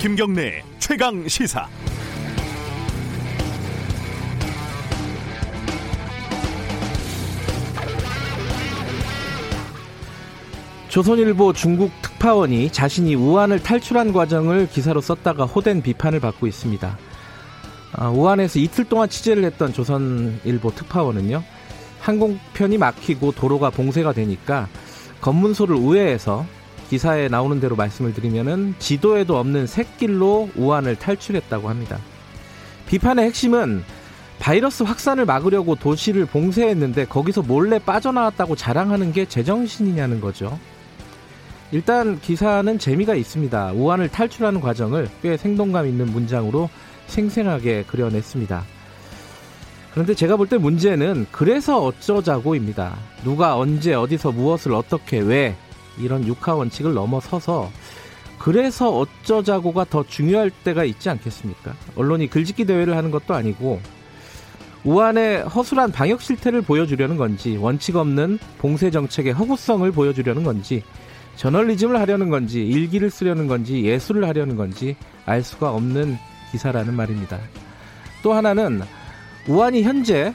김경래 최강 시사. 조선일보 중국 특파원이 자신이 우한을 탈출한 과정을 기사로 썼다가 호된 비판을 받고 있습니다. 아, 우한에서 이틀 동안 취재를 했던 조선일보 특파원은요, 항공편이 막히고 도로가 봉쇄가 되니까 검문소를 우회해서 기사에 나오는 대로 말씀을 드리면은 지도에도 없는 샛길로 우한을 탈출했다고 합니다. 비판의 핵심은 바이러스 확산을 막으려고 도시를 봉쇄했는데 거기서 몰래 빠져나왔다고 자랑하는 게 제정신이냐는 거죠. 일단 기사는 재미가 있습니다. 우한을 탈출하는 과정을 꽤 생동감 있는 문장으로 생생하게 그려냈습니다. 그런데 제가 볼 때 문제는 그래서 어쩌자고입니다. 누가 언제 어디서 무엇을 어떻게 왜 이런 육하 원칙을 넘어서서 그래서 어쩌자고가 더 중요할 때가 있지 않겠습니까? 언론이 글짓기 대회를 하는 것도 아니고 우한의 허술한 방역 실태를 보여주려는 건지 원칙 없는 봉쇄 정책의 허구성을 보여주려는 건지 저널리즘을 하려는 건지 일기를 쓰려는 건지 예술을 하려는 건지 알 수가 없는 기사라는 말입니다. 또 하나는 우한이 현재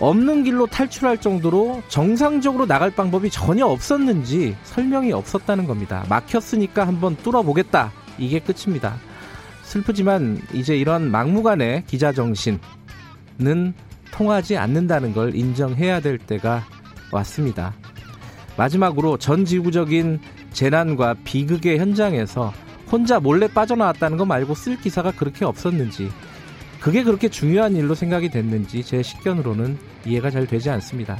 없는 길로 탈출할 정도로 정상적으로 나갈 방법이 전혀 없었는지 설명이 없었다는 겁니다. 막혔으니까 한번 뚫어보겠다. 이게 끝입니다. 슬프지만 이제 이런 막무가내 기자 정신은 통하지 않는다는 걸 인정해야 될 때가 왔습니다. 마지막으로 전 지구적인 재난과 비극의 현장에서 혼자 몰래 빠져나왔다는 거 말고 쓸 기사가 그렇게 없었는지 그게 그렇게 중요한 일로 생각이 됐는지 제 식견으로는 이해가 잘 되지 않습니다.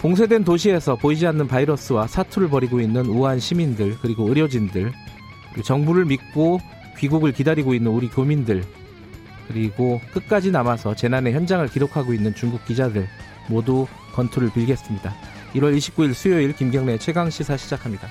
봉쇄된 도시에서 보이지 않는 바이러스와 사투를 벌이고 있는 우한 시민들 그리고 의료진들 정부를 믿고 귀국을 기다리고 있는 우리 교민들 그리고 끝까지 남아서 재난의 현장을 기록하고 있는 중국 기자들 모두 건투를 빌겠습니다. 1월 29일 수요일 김경래 최강 시사 시작합니다.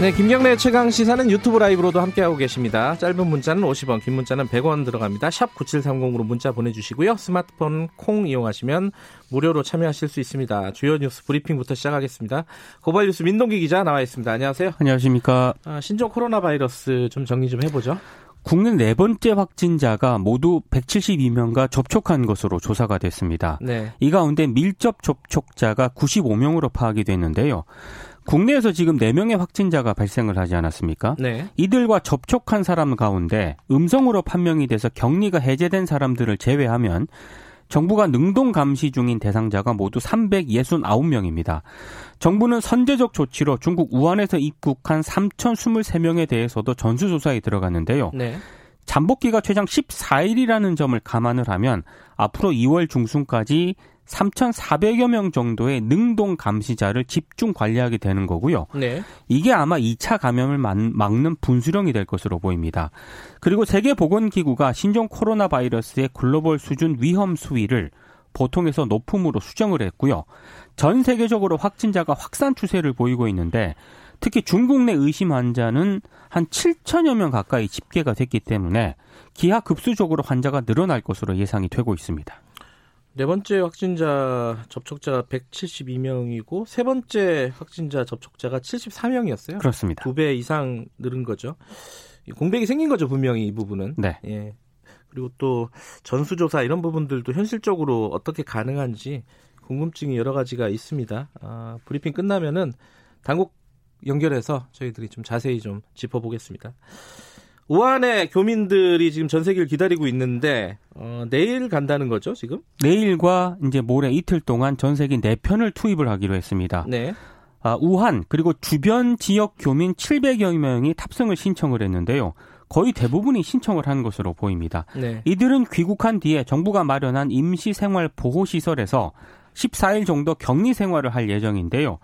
네, 김경래 최강 시사는 유튜브 라이브로도 함께하고 계십니다. 짧은 문자는 50원, 긴 문자는 100원 들어갑니다. 샵 9730으로 문자 보내주시고요. 스마트폰 콩 이용하시면 무료로 참여하실 수 있습니다. 주요 뉴스 브리핑부터 시작하겠습니다. 고발 뉴스 민동기 기자 나와 있습니다. 안녕하세요. 안녕하십니까. 아, 신종 코로나 바이러스 좀 정리 좀 해보죠. 국내 네 번째 확진자가 모두 172명과 접촉한 것으로 조사가 됐습니다. 네. 이 가운데 밀접 접촉자가 95명으로 파악이 됐는데요. 국내에서 지금 4명의 확진자가 발생을 하지 않았습니까? 네. 이들과 접촉한 사람 가운데 음성으로 판명이 돼서 격리가 해제된 사람들을 제외하면 정부가 능동 감시 중인 대상자가 모두 369명입니다. 정부는 선제적 조치로 중국 우한에서 입국한 3,023명에 대해서도 전수조사에 들어갔는데요. 네. 잠복기가 최장 14일이라는 점을 감안을 하면 앞으로 2월 중순까지 3,400여 명 정도의 능동 감시자를 집중 관리하게 되는 거고요. 네. 이게 아마 2차 감염을 막는 분수령이 될 것으로 보입니다. 그리고 세계보건기구가 신종 코로나 바이러스의 글로벌 수준 위험 수위를 보통에서 높음으로 수정을 했고요. 전 세계적으로 확진자가 확산 추세를 보이고 있는데 특히 중국 내 의심 환자는 한 7천여 명 가까이 집계가 됐기 때문에 기하급수적으로 환자가 늘어날 것으로 예상이 되고 있습니다. 네 번째 확진자 접촉자가 172명이고 세 번째 확진자 접촉자가 74명이었어요. 그렇습니다. 두 배 이상 늘은 거죠. 공백이 생긴 거죠, 분명히 이 부분은. 네. 예. 그리고 또 전수조사 이런 부분들도 현실적으로 어떻게 가능한지 궁금증이 여러 가지가 있습니다. 아, 브리핑 끝나면은 당국 연결해서 저희들이 좀 자세히 좀 짚어보겠습니다. 우한의 교민들이 지금 전세기를 기다리고 있는데 어, 내일 간다는 거죠 지금? 내일과 이제 모레 이틀 동안 전세기 4편을 투입을 하기로 했습니다. 네. 아, 우한 그리고 주변 지역 교민 700여 명이 탑승을 신청을 했는데요. 거의 대부분이 신청을 한 것으로 보입니다. 네. 이들은 귀국한 뒤에 정부가 마련한 임시 생활 보호 시설에서 14일 정도 격리 생활을 할 예정인데요.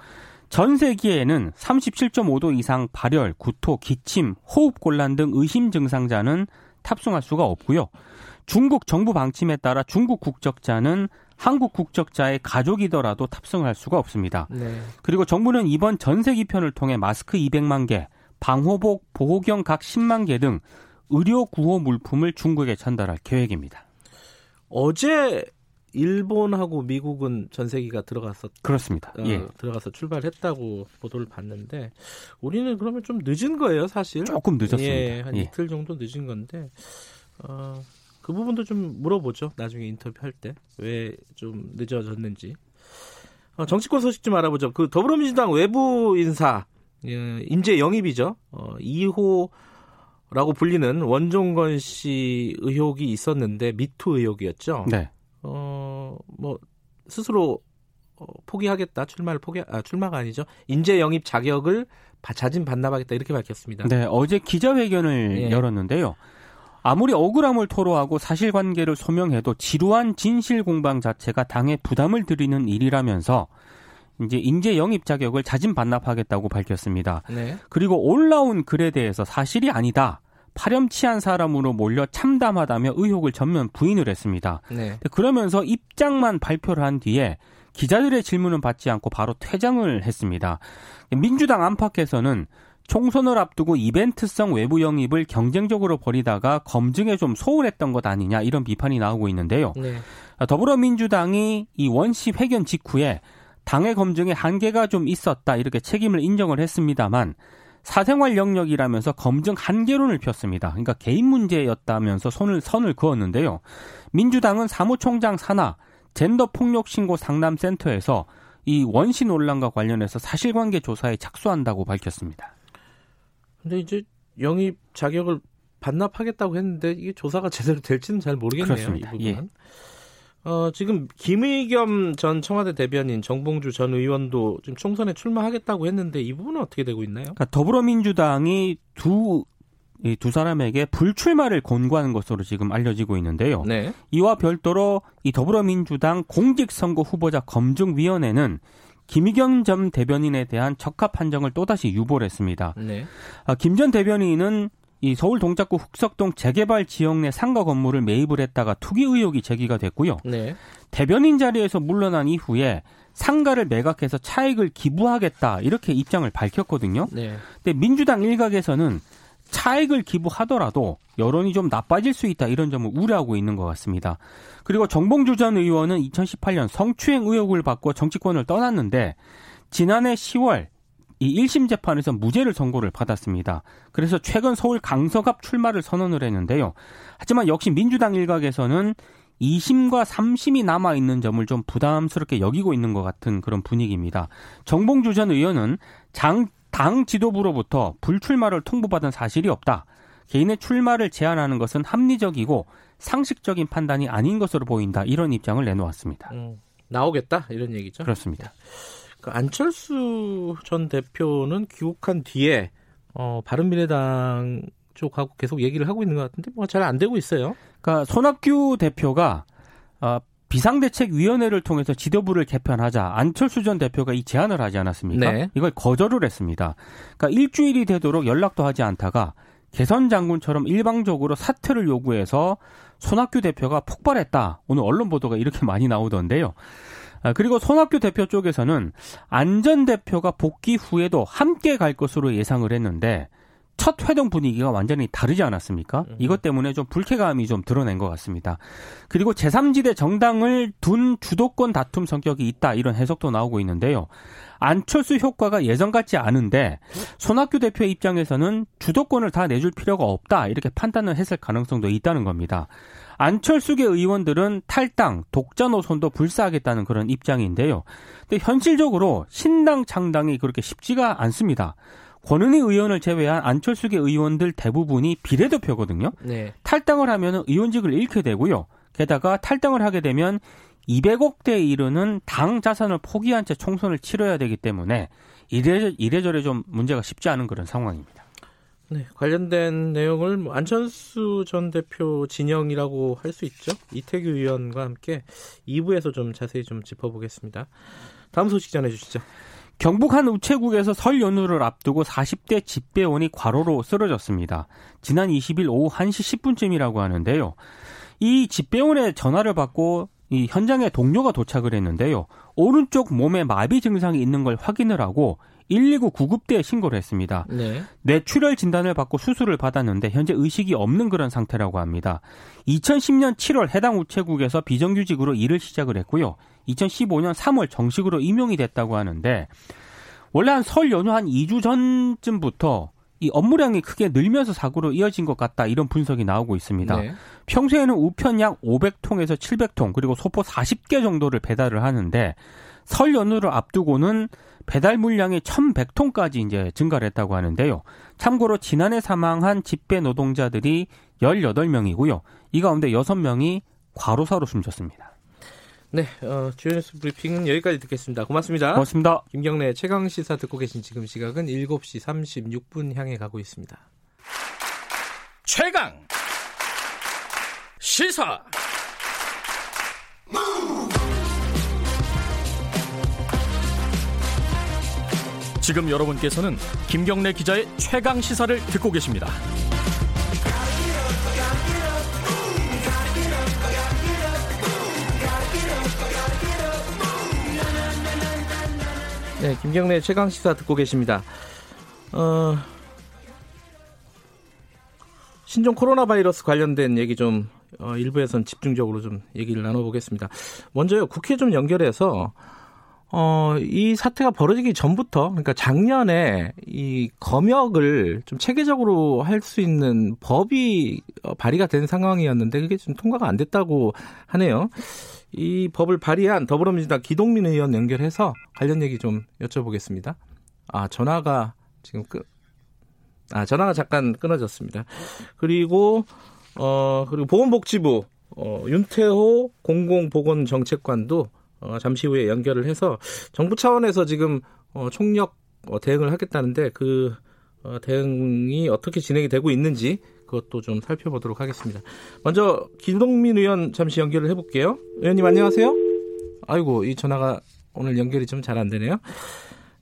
전 세계에는 37.5도 이상 발열, 구토, 기침, 호흡 곤란 등 의심 증상자는 탑승할 수가 없고요. 중국 정부 방침에 따라 중국 국적자는 한국 국적자의 가족이더라도 탑승을 할 수가 없습니다. 네. 그리고 정부는 이번 전세기 편을 통해 마스크 200만 개, 방호복, 보호경 각 10만 개 등 의료 구호 물품을 중국에 전달할 계획입니다. 어제 일본하고 미국은 전세기가 들어갔었 그렇습니다. 어, 예. 들어가서 출발했다고 보도를 봤는데 우리는 그러면 좀 늦은 거예요, 사실. 조금 늦었습니다. 예, 한 예. 이틀 정도 늦은 건데 어, 그 부분도 좀 물어보죠. 나중에 인터뷰할 때 왜 좀 늦어졌는지. 어, 정치권 소식 좀 알아보죠. 그 더불어민주당 외부 인사 예, 인재 영입이죠. 어, 2호 라고 불리는 원종건 씨 의혹이 있었는데 미투 의혹이었죠. 네. 어, 뭐 스스로 어, 포기하겠다 출마를 포기 아 출마가 아니죠 인재 영입 자격을 자진 반납하겠다 이렇게 밝혔습니다. 네 어제 기자회견을 예. 열었는데요. 아무리 억울함을 토로하고 사실관계를 소명해도 지루한 진실 공방 자체가 당에 부담을 드리는 일이라면서 이제 인재 영입 자격을 자진 반납하겠다고 밝혔습니다. 네. 그리고 올라온 글에 대해서 사실이 아니다. 파렴치한 사람으로 몰려 참담하다며 의혹을 전면 부인을 했습니다. 네. 그러면서 입장만 발표를 한 뒤에 기자들의 질문은 받지 않고 바로 퇴장을 했습니다. 민주당 안팎에서는 총선을 앞두고 이벤트성 외부 영입을 경쟁적으로 벌이다가 검증에 좀 소홀했던 것 아니냐 이런 비판이 나오고 있는데요. 네. 더불어민주당이 이 원시 회견 직후에 당의 검증에 한계가 좀 있었다 이렇게 책임을 인정을 했습니다만 사생활 영역이라면서 검증 한계론을 폈습니다. 그러니까 개인 문제였다면서 손을 선을 그었는데요. 민주당은 사무총장 산하 젠더 폭력 신고 상담 센터에서 이 원시 논란과 관련해서 사실관계 조사에 착수한다고 밝혔습니다. 근데 이제 영입 자격을 반납하겠다고 했는데 이게 조사가 제대로 될지는 잘 모르겠네요. 그렇습니다. 이 부분은. 예. 어, 지금 김의겸 전 청와대 대변인 정봉주 전 의원도 지금 총선에 출마하겠다고 했는데 이 부분은 어떻게 되고 있나요? 그러니까 더불어민주당이 두, 이두 사람에게 불출마를 권고하는 것으로 지금 알려지고 있는데요. 네. 이와 별도로 이 더불어민주당 공직선거 후보자 검증위원회는 김의겸 전 대변인에 대한 적합 판정을 또다시 유보를 했습니다. 네. 아, 김전 대변인은 이 서울 동작구 흑석동 재개발 지역 내 상가 건물을 매입을 했다가 투기 의혹이 제기가 됐고요. 네. 대변인 자리에서 물러난 이후에 상가를 매각해서 차익을 기부하겠다 이렇게 입장을 밝혔거든요. 네. 근데 민주당 일각에서는 차익을 기부하더라도 여론이 좀 나빠질 수 있다 이런 점을 우려하고 있는 것 같습니다. 그리고 정봉주 전 의원은 2018년 성추행 의혹을 받고 정치권을 떠났는데 지난해 10월 이 1심 재판에서 무죄를 선고를 받았습니다. 그래서 최근 서울 강서갑 출마를 선언을 했는데요. 하지만 역시 민주당 일각에서는 2심과 3심이 남아 있는 점을 좀 부담스럽게 여기고 있는 것 같은 그런 분위기입니다. 정봉주 전 의원은 장, 당 지도부로부터 불출마를 통보받은 사실이 없다. 개인의 출마를 제한하는 것은 합리적이고 상식적인 판단이 아닌 것으로 보인다. 이런 입장을 내놓았습니다. 음, 나오겠다 이런 얘기죠. 그렇습니다. 그 안철수 전 대표는 귀국한 뒤에 어, 바른미래당 쪽하고 계속 얘기를 하고 있는 것 같은데 뭐 잘 안 되고 있어요. 그러니까 손학규 대표가 어, 비상대책위원회를 통해서 지도부를 개편하자 안철수 전 대표가 이 제안을 하지 않았습니까? 네. 이걸 거절을 했습니다. 그러니까 일주일이 되도록 연락도 하지 않다가 개선 장군처럼 일방적으로 사퇴를 요구해서 손학규 대표가 폭발했다. 오늘 언론 보도가 이렇게 많이 나오던데요. 아, 그리고 손학규 대표 쪽에서는 안전 대표가 복귀 후에도 함께 갈 것으로 예상을 했는데 첫 회동 분위기가 완전히 다르지 않았습니까? 음. 이것 때문에 좀 불쾌감이 좀 드러낸 것 같습니다. 그리고 제3지대 정당을 둔 주도권 다툼 성격이 있다 이런 해석도 나오고 있는데요. 안철수 효과가 예전 같지 않은데 손학규 대표 입장에서는 주도권을 다 내줄 필요가 없다 이렇게 판단을 했을 가능성도 있다는 겁니다. 안철수계 의원들은 탈당, 독자 노선도 불사하겠다는 그런 입장인데요. 근데 현실적으로 신당 창당이 그렇게 쉽지가 않습니다. 권은희 의원을 제외한 안철수계 의원들 대부분이 비례대표거든요. 네. 탈당을 하면 의원직을 잃게 되고요. 게다가 탈당을 하게 되면 200억대에 이르는 당 자산을 포기한 채 총선을 치러야 되기 때문에 이래, 이래저래 좀 문제가 쉽지 않은 그런 상황입니다. 네, 관련된 내용을 뭐 안철수 전 대표 진영이라고 할 수 있죠. 이태규 의원과 함께 2부에서 좀 자세히 좀 짚어보겠습니다. 다음 소식 전해주시죠. 경북 한 우체국에서 설 연휴를 앞두고 40대 집배원이 과로로 쓰러졌습니다. 지난 20일 오후 1시 10분쯤이라고 하는데요. 이 집배원의 전화를 받고 이 현장에 동료가 도착을 했는데요. 오른쪽 몸에 마비 증상이 있는 걸 확인을 하고 119 구급대에 신고를 했습니다. 네. 뇌출혈 진단을 받고 수술을 받았는데 현재 의식이 없는 그런 상태라고 합니다. 2010년 7월 해당 우체국에서 비정규직으로 일을 시작을 했고요. 2015년 3월 정식으로 임용이 됐다고 하는데 원래 한 설 연휴 한 2주 전쯤부터 이 업무량이 크게 늘면서 사고로 이어진 것 같다 이런 분석이 나오고 있습니다. 네. 평소에는 우편 약 500통에서 700통 그리고 소포 40개 정도를 배달을 하는데 설 연휴를 앞두고는 배달 물량이 1,100톤까지 이제 증가를 했다고 하는데요. 참고로 지난해 사망한 집배 노동자들이 18명이고요. 이 가운데 6명이 과로사로 숨졌습니다. 네, 어, 주요 뉴스 브리핑은 여기까지 듣겠습니다. 고맙습니다. 고맙습니다. 김경래 최강 시사 듣고 계신 지금 시각은 7시 36분 향해 가고 있습니다. 최강 시사 지금 여러분께서는 김경래 기자의 최강 시사를 듣고 계십니다. 네, 김경래 최강 시사 듣고 계십니다. 어, 신종 코로나 바이러스 관련된 얘기 좀 어, 일부에선 집중적으로 좀 얘기를 나눠보겠습니다. 먼저요, 국회 좀 연결해서 어, 이 사태가 벌어지기 전부터, 그러니까 작년에 이 검역을 좀 체계적으로 할 수 있는 법이 어, 발의가 된 상황이었는데 그게 좀 통과가 안 됐다고 하네요. 이 법을 발의한 더불어민주당 기동민 의원 연결해서 관련 얘기 좀 여쭤보겠습니다. 아, 전화가 지금 끄, 아, 전화가 잠깐 끊어졌습니다. 그리고, 어, 그리고 보건복지부, 어, 윤태호 공공보건정책관도 어, 잠시 후에 연결을 해서 정부 차원에서 지금 어, 총력 어, 대응을 하겠다는데 그 어, 대응이 어떻게 진행이 되고 있는지 그것도 좀 살펴보도록 하겠습니다. 먼저 김동민 의원 잠시 연결을 해볼게요. 의원님 안녕하세요. 아이고 이 전화가 오늘 연결이 좀 잘 안 되네요.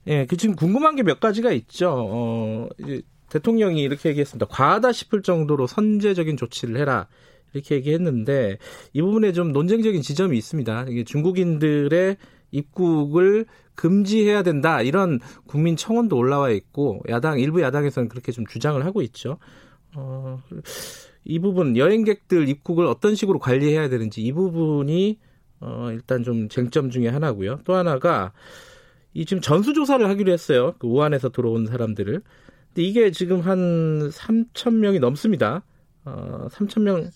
예, 그 지금 궁금한 게 몇 가지가 있죠. 어, 이제 대통령이 이렇게 얘기했습니다. 과하다 싶을 정도로 선제적인 조치를 해라. 이렇게 얘기했는데 이 부분에 좀 논쟁적인 지점이 있습니다. 이게 중국인들의 입국을 금지해야 된다 이런 국민 청원도 올라와 있고 야당 일부 야당에서는 그렇게 좀 주장을 하고 있죠. 어, 이 부분 여행객들 입국을 어떤 식으로 관리해야 되는지 이 부분이 어, 일단 좀 쟁점 중에 하나고요. 또 하나가 이 지금 전수 조사를 하기로 했어요. 그 우한에서 들어온 사람들을. 근데 이게 지금 한 3천 명이 넘습니다. 어, 3천 명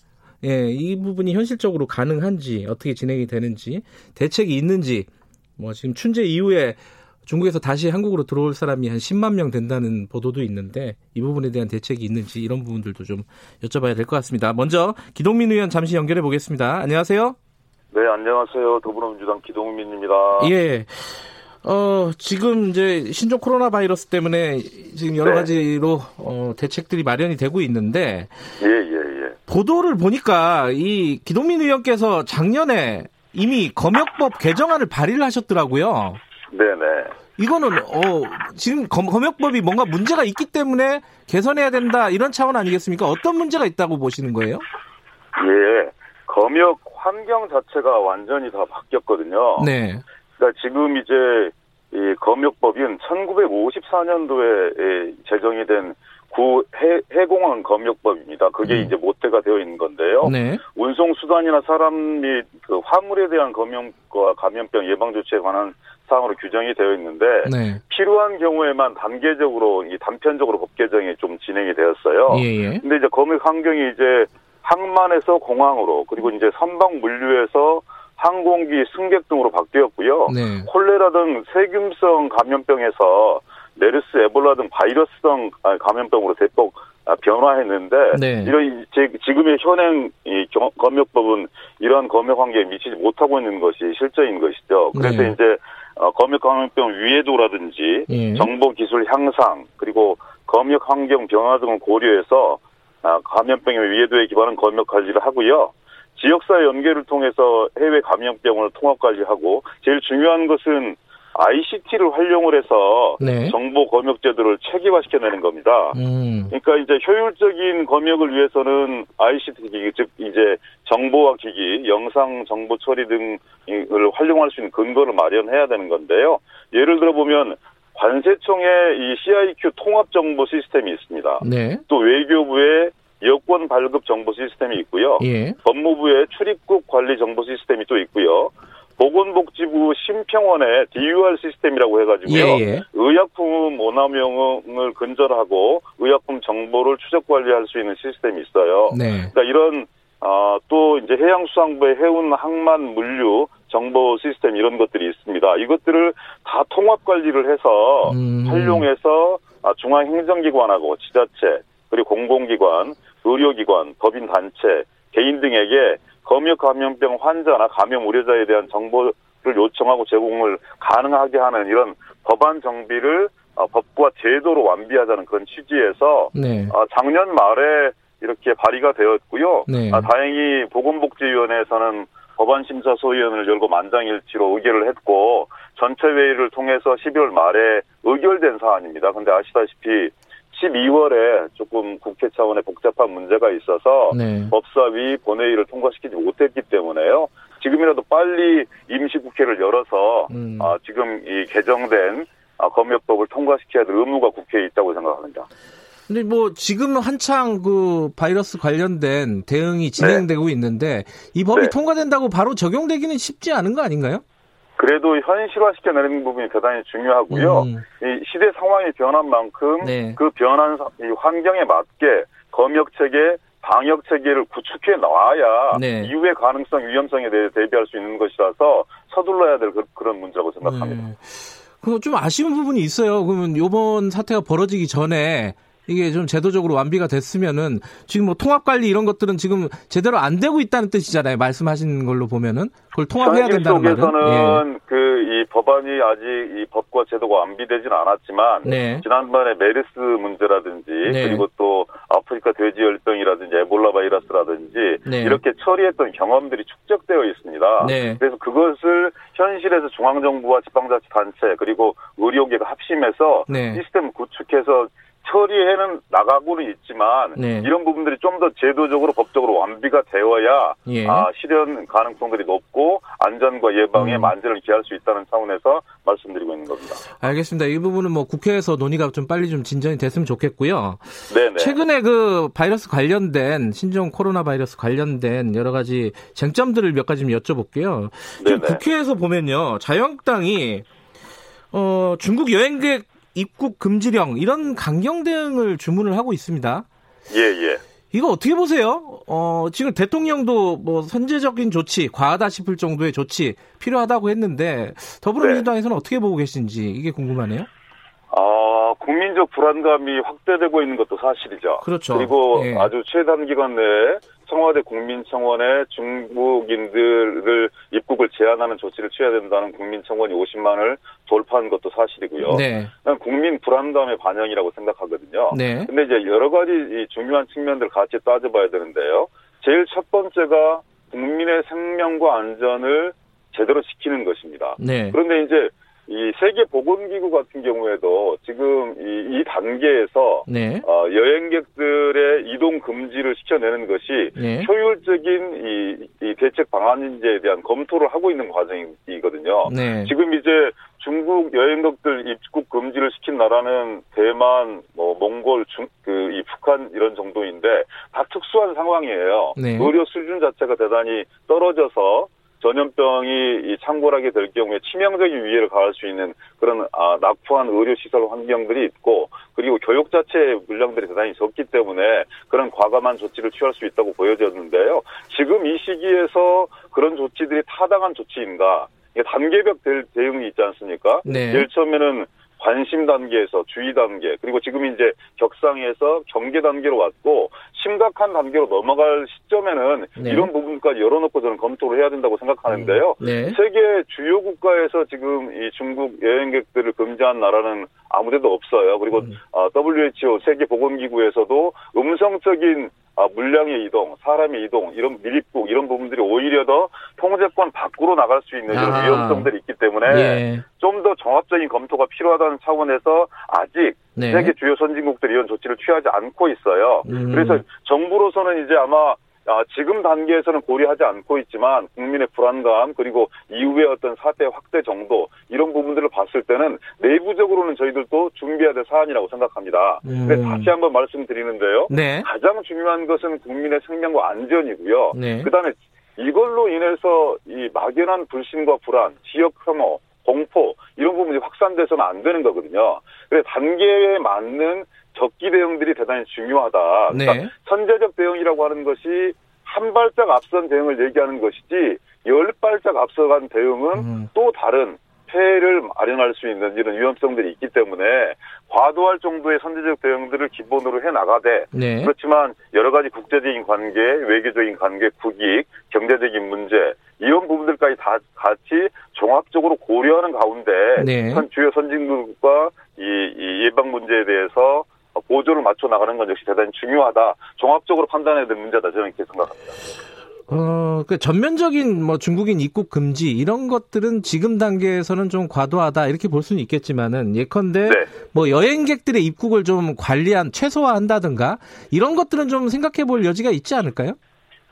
예, 이 부분이 현실적으로 가능한지 어떻게 진행이 되는지 대책이 있는지 뭐 지금 춘제 이후에 중국에서 다시 한국으로 들어올 사람이 한 10만 명 된다는 보도도 있는데 이 부분에 대한 대책이 있는지 이런 부분들도 좀 여쭤봐야 될 것 같습니다. 먼저 기동민 의원 잠시 연결해 보겠습니다. 안녕하세요. 네, 안녕하세요. 더불어민주당 기동민입니다. 예. 어, 지금 이제 신종 코로나 바이러스 때문에 지금 여러 네. 가지로 어, 대책들이 마련이 되고 있는데 예, 예, 예. 보도를 보니까 이 기동민 의원께서 작년에 이미 검역법 개정안을 발의를 하셨더라고요. 네, 네. 이거는 어, 지금 검, 검역법이 뭔가 문제가 있기 때문에 개선해야 된다 이런 차원 아니겠습니까? 어떤 문제가 있다고 보시는 거예요? 예. 검역 환경 자체가 완전히 다 바뀌었거든요. 네. 그러니까 지금 이제 이 검역법인 1954년도에 제정이 된 구 해공항 검역법입니다. 그게 음. 이제 모태가 되어 있는 건데요. 네. 운송 수단이나 사람 및 그 화물에 대한 검역과 감염병 예방 조치에 관한 사항으로 규정이 되어 있는데 네. 필요한 경우에만 단계적으로 이 단편적으로 법 개정이 좀 진행이 되었어요. 예, 예. 근데 이제 검역 환경이 이제 항만에서 공항으로 그리고 이제 선박 물류에서 항공기 승객 등으로 바뀌었고요. 네. 콜레라 등 세균성 감염병에서 메르스, 에볼라 등 바이러스성 감염병으로 대폭 변화했는데 네. 이런 지금의 현행 이 검역법은 이러한 검역 환경에 미치지 못하고 있는 것이 실제인 것이죠. 그래서 네. 이제 어, 검역 감염병 위해도라든지 예. 정보 기술 향상 그리고 검역 환경 변화 등을 고려해서 아, 감염병의 위해도에 기반한 검역 관리를 하고요. 지역사회 연계를 통해서 해외 감염병을 통합 관리하고 제일 중요한 것은 ICT를 활용을 해서 네. 정보 검역 제도를 체계화시켜내는 겁니다. 음. 그러니까 이제 효율적인 검역을 위해서는 ICT 기기 즉 이제 정보화 기기, 영상 정보 처리 등을 활용할 수 있는 근거를 마련해야 되는 건데요. 예를 들어 보면 관세청의 이 CIQ 통합 정보 시스템이 있습니다. 네. 또 외교부의 여권 발급 정보 시스템이 있고요. 예. 법무부의 출입국 관리 정보 시스템이 또 있고요. 보건복지부 심평원의 DUR 시스템이라고 해가지고요. 예, 예. 의약품 오남용을 근절하고 의약품 정보를 추적 관리할 수 있는 시스템이 있어요. 네. 그러니까 이런 어, 또 이제 해양수산부의 해운 항만 물류 정보 시스템 이런 것들이 있습니다. 이것들을 다 통합 관리를 해서 음. 활용해서 아, 중앙행정기관하고 지자체 그리고 공공기관, 의료기관, 법인 단체, 개인 등에게 검역 감염병 환자나 감염 우려자에 대한 정보를 요청하고 제공을 가능하게 하는 이런 법안 정비를 어, 법과 제도로 완비하자는 그런 취지에서 네. 어, 작년 말에 이렇게 발의가 되었고요. 네. 아, 다행히 보건복지위원회에서는 법안 심사 소위원회를 열고 만장일치로 의결을 했고 전체 회의를 통해서 12월 말에 의결된 사안입니다. 근데 아시다시피 12월에 조금 국회 차원의 복잡한 문제가 있어서 네. 법사위 본회의를 통과시키지 못했기 때문에요. 지금이라도 빨리 임시국회를 열어서 음. 아, 지금 이 개정된 아, 검역법을 통과시켜야 될 의무가 국회에 있다고 생각합니다. 근데 뭐 지금 한창 그 바이러스 관련된 대응이 진행되고 네. 있는데 이 법이 네. 통과된다고 바로 적용되기는 쉽지 않은 거 아닌가요? 그래도 현실화시켜내는 부분이 대단히 중요하고요. 음. 이 시대 상황이 변한 만큼 네. 그 변한 이 환경에 맞게 검역 체계, 방역 체계를 구축해 나와야 네. 이후의 가능성, 위험성에 대해 대비할 수 있는 것이라서 서둘러야 될 그, 런 문제라고 생각합니다. 네. 그좀 아쉬운 부분이 있어요. 그러면 이번 사태가 벌어지기 전에 이게 좀 제도적으로 완비가 됐으면은 지금 뭐 통합 관리 이런 것들은 지금 제대로 안 되고 있다는 뜻이잖아요. 말씀하신 걸로 보면은 그걸 통합해야 된다는 말은. 속에서는 예. 그이 법안이 아직 이 법과 제도가 완비되지는 않았지만 네. 지난번에 메르스 문제라든지 네. 그리고 또 아프리카 돼지 열병이라든지 에볼라 바이러스라든지 네. 이렇게 처리했던 경험들이 축적되어 있습니다. 네. 그래서 그것을 현실에서 중앙 정부와 지방자치 단체 그리고 의료계가 합심해서 네. 시스템 구축해서 처리해는 나가고는 있지만 네. 이런 부분들이 좀 더 제도적으로 법적으로 완비가 되어야 예. 아, 실현 가능성들이 높고 안전과 예방에 음. 만전을 기할 수 있다는 차원에서 말씀드리고 있는 겁니다. 알겠습니다. 이 부분은 뭐 국회에서 논의가 좀 빨리 좀 진전이 됐으면 좋겠고요. 네네. 최근에 그 바이러스 관련된 신종 코로나 바이러스 관련된 여러 가지 쟁점들을 몇 가지 좀 여쭤볼게요. 지금 국회에서 보면요, 자유한국당이 어, 중국 여행객 입국 금지령 이런 강경 대응을 주문을 하고 있습니다. 예, 예. 이거 어떻게 보세요? 어, 지금 대통령도 뭐 선제적인 조치, 과하다 싶을 정도의 조치 필요하다고 했는데 더불어민주당에서는 네. 어떻게 보고 계신지 이게 궁금하네요. 아, 국민적 불안감이 확대되고 있는 것도 사실이죠. 그렇죠. 그리고 예. 아주 최단 기간 내에 청와대 국민청원에 중국인들을 입국을 제한하는 조치를 취해야 된다는 국민청원이 50만을 돌파한 것도 사실이고요. 네. 국민 불안감의 반영이라고 생각하거든요. 네. 근데 이제 여러 가지 중요한 측면들 같이 따져봐야 되는데요. 제일 첫 번째가 국민의 생명과 안전을 제대로 지키는 것입니다. 네. 그런데 이제 이 세계 보건기구 같은 경우에도 지금 이, 이 단계에서 네. 어, 여행객들의 이동 금지를 시켜내는 것이 네. 효율적인 이, 이 대책 방안인지에 대한 검토를 하고 있는 과정이거든요. 네. 지금 이제 중국 여행객들 입국 금지를 시킨 나라는 대만, 뭐 몽골, 중, 그, 이 북한 이런 정도인데 다 특수한 상황이에요. 네. 의료 수준 자체가 대단히 떨어져서 전염병이 창궐하게 될 경우에 치명적인 위해를 가할 수 있는 그런 아, 낙후한 의료시설 환경들이 있고 그리고 교육 자체의 물량들이 대단히 적기 때문에 그런 과감한 조치를 취할 수 있다고 보여졌는데요. 지금 이 시기에서 그런 조치들이 타당한 조치인가? 단계별 대응이 있지 않습니까? 네. 제일 처음에는 관심 단계에서 주의 단계 그리고 지금 이제 격상에서 경계 단계로 왔고 심각한 단계로 넘어갈 시점에는 네. 이런 부분까지 열어놓고 저는 검토를 해야 된다고 생각하는데요. 음. 네. 세계 주요 국가에서 지금 이 중국 여행객들을 금지한 나라는 아무데도 없어요. 그리고 음. WHO 세계 보건기구에서도 음성적인 아, 물량의 이동, 사람의 이동, 이런 밀입국 이런 부분들이 오히려 더 통제권 밖으로 나갈 수 있는 이런 아. 위험성들이 있기 때문에 예. 좀더 종합적인 검토가 필요하다는 차원에서 아직 네. 세계 주요 선진국들이 이런 조치를 취하지 않고 있어요. 음. 그래서 정부로서는 이제 아마 아, 지금 단계에서는 고려하지 않고 있지만 국민의 불안감 그리고 이후의 어떤 사태 확대 정도 이런 부분들을 봤을 때는 내부적으로는 저희들도 준비해야 될 사안이라고 생각합니다. 음. 근데 다시 한번 말씀드리는데요. 네. 가장 중요한 것은 국민의 생명과 안전이고요. 네. 그다음에 이걸로 인해서 이 막연한 불신과 불안, 지역 혐오, 공포 이런 부분이 확산돼서는 안 되는 거거든요. 그래서 단계에 맞는 적기 대응들이 대단히 중요하다. 그러니까 네. 선제적 대응이라고 하는 것이 한 발짝 앞선 대응을 얘기하는 것이지 열 발짝 앞서간 대응은 음. 또 다른 폐해를 마련할 수 있는 이런 위험성들이 있기 때문에 과도할 정도의 선제적 대응들을 기본으로 해 나가되 네. 그렇지만 여러 가지 국제적인 관계, 외교적인 관계, 국익, 경제적인 문제 이런 부분들까지 다 같이 종합적으로 고려하는 가운데 네. 주요 선진국과 이, 이 예방 문제에 대해서 보조를 맞춰 나가는 건 역시 대단히 중요하다. 종합적으로 판단해야 될 문제다. 저는 이렇게 생각합니다. 어, 그 전면적인 뭐 중국인 입국 금지 이런 것들은 지금 단계에서는 좀 과도하다 이렇게 볼 수는 있겠지만은 예컨대 네. 뭐 여행객들의 입국을 좀 관리한 최소화한다든가 이런 것들은 좀 생각해 볼 여지가 있지 않을까요?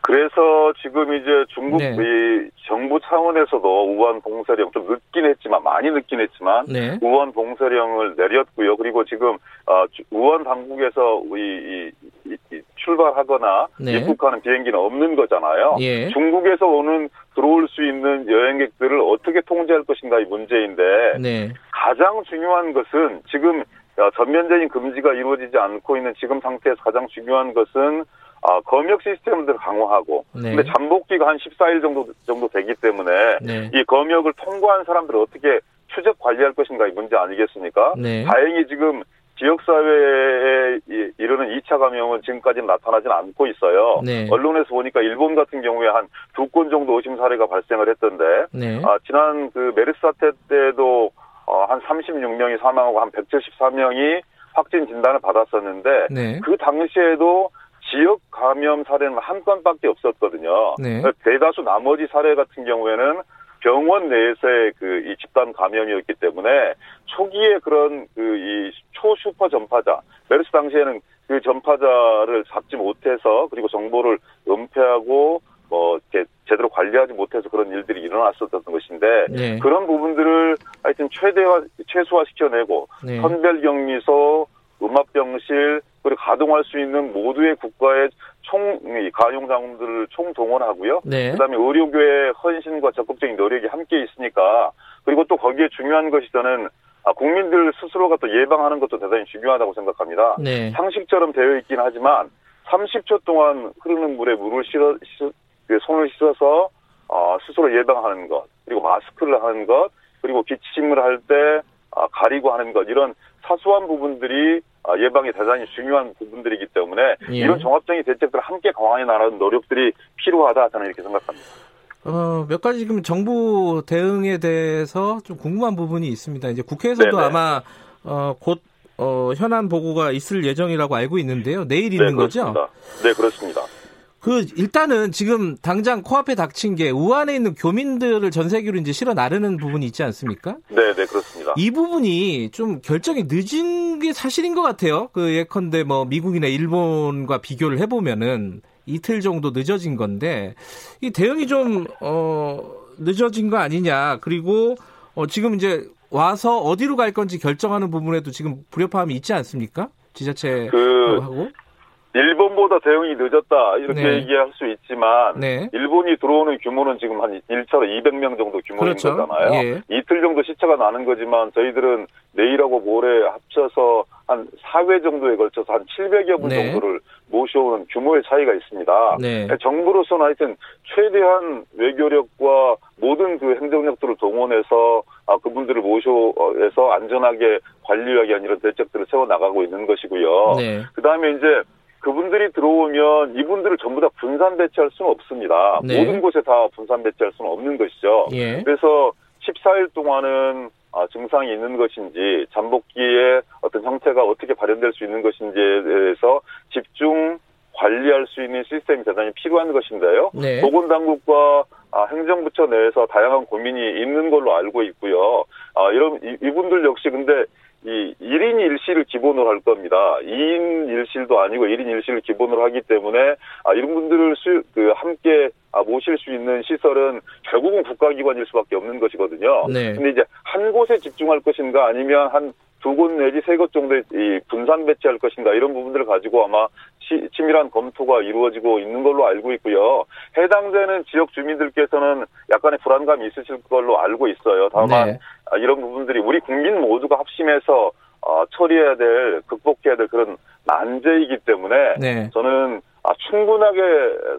그래서 지금 이제 중국 네. 이 정부 차원에서도 우한 봉쇄령 좀 늦긴 했지만 많이 늦긴 했지만 네. 우한 봉쇄령을 내렸고요. 그리고 지금 어, 우한 당국에서 이, 이, 이 출발하거나 네. 입국하는 비행기는 없는 거잖아요. 예. 중국에서 오는 들어올 수 있는 여행객들을 어떻게 통제할 것인가 이 문제인데 네. 가장 중요한 것은 지금 어, 전면적인 금지가 이루어지지 않고 있는 지금 상태에서 가장 중요한 것은 아, 검역 시스템들을 강화하고 네. 근데 잠복기가 한 14일 정도 정도 되기 때문에 네. 이 검역을 통과한 사람들을 어떻게 추적 관리할 것인가 이 문제 아니겠습니까? 네. 다행히 지금 지역사회에 이르는 2차 감염은 지금까지는 나타나진 않고 있어요. 네. 언론에서 보니까 일본 같은 경우에 한 두 건 정도 의심 사례가 발생을 했던데, 네. 아, 지난 그 메르스 사태 때도 어, 한 36명이 사망하고 한 174명이 확진 진단을 받았었는데, 네. 그 당시에도 지역 감염 사례는 한 건밖에 없었거든요. 네. 대다수 나머지 사례 같은 경우에는 병원 내에서의 그 이 집단 감염이었기 때문에 초기에 그런 그 이 초슈퍼 전파자 메르스 당시에는 그 전파자를 잡지 못해서 그리고 정보를 은폐하고 뭐 이렇게 제대로 관리하지 못해서 그런 일들이 일어났었던 것인데 네. 그런 부분들을 하여튼 최대화 최소화 시켜내고 네. 선별격리소 음압병실 그리고 가동할 수 있는 모두의 국가의 총 가용 자원들을 총동원하고요. 네. 그다음에 의료계의 헌신과 적극적인 노력이 함께 있으니까 그리고 또 거기에 중요한 것이 저는 아, 국민들 스스로가 또 예방하는 것도 대단히 중요하다고 생각합니다. 네. 상식처럼 되어 있긴 하지만 30초 동안 흐르는 물에 물을 실어, 그 손을 씻어서 어, 스스로 예방하는 것 그리고 마스크를 하는 것 그리고 기침을 할때 아, 가리고 하는 것 이런 사소한 부분들이 아, 예방에 대단히 중요한 부분들이기 때문에 예. 이런 종합적인 대책들을 함께 강화해 나가는 노력들이 필요하다 저는 이렇게 생각합니다. 어, 몇 가지 지금 정부 대응에 대해서 좀 궁금한 부분이 있습니다. 이제 국회에서도 네네. 아마 어, 곧 어, 현안 보고가 있을 예정이라고 알고 있는데요. 내일 네, 있는 그렇습니다. 거죠? 네, 그렇습니다. 그 일단은 지금 당장 코앞에 닥친 게 우한에 있는 교민들을 전 세계로 이제 실어 나르는 부분이 있지 않습니까? 네, 네 그렇습니다. 이 부분이 좀 결정이 늦은 게 사실인 것 같아요. 그 예컨대 뭐 미국이나 일본과 비교를 해보면은 이틀 정도 늦어진 건데 이 대응이 좀 어, 늦어진 거 아니냐. 그리고 어, 지금 이제 와서 어디로 갈 건지 결정하는 부분에도 지금 불협화음이 있지 않습니까? 지자체하고. 그... 일본보다 대응이 늦었다 이렇게 네. 얘기할 수 있지만 네. 일본이 들어오는 규모는 지금 한 1차로 200명 정도 규모인 그렇죠. 거잖아요. 예. 이틀 정도 시차가 나는 거지만 저희들은 내일하고 모레 합쳐서 한 4회 정도에 걸쳐서 한 700여 분 네. 정도를 모셔오는 규모의 차이가 있습니다. 네. 정부로서는 하여튼 최대한 외교력과 모든 그 행정력들을 동원해서 아, 그분들을 모셔서 안전하게 관리하기 위한 이런 대책들을 세워 나가고 있는 것이고요. 네. 그 다음에 이제 그분들이 들어오면 이분들을 전부 다 분산 배치할 수는 없습니다. 네. 모든 곳에 다 분산 배치할 수는 없는 것이죠. 예. 그래서 14일 동안은 아, 증상이 있는 것인지 잠복기에 어떤 형태가 어떻게 발현될 수 있는 것인지에 대해서 집중 관리할 수 있는 시스템이 대단히 필요한 것인데요. 네. 보건당국과 아, 행정부처 내에서 다양한 고민이 있는 걸로 알고 있고요. 아, 이런 이, 이분들 역시 근데 이 1인 1실을 기본으로 할 겁니다. 2인 1실도 아니고 1인 1실을 기본으로 하기 때문에 아, 이런 분들을 수, 그 함께 아, 모실 수 있는 시설은 결국은 국가기관일 수밖에 없는 것이거든요. 네. 근데 이제 한 곳에 집중할 것인가 아니면 한 두 곳 내지 세 곳 정도의 이 분산 배치할 것인가 이런 부분들을 가지고 아마 시, 치밀한 검토가 이루어지고 있는 걸로 알고 있고요. 해당되는 지역 주민들께서는 약간의 불안감이 있으실 걸로 알고 있어요. 다만 네. 아, 이런 부분들이 우리 국민 모두가 합심해서 어, 처리해야 될, 극복해야 될 그런 난제이기 때문에 네. 저는 아, 충분하게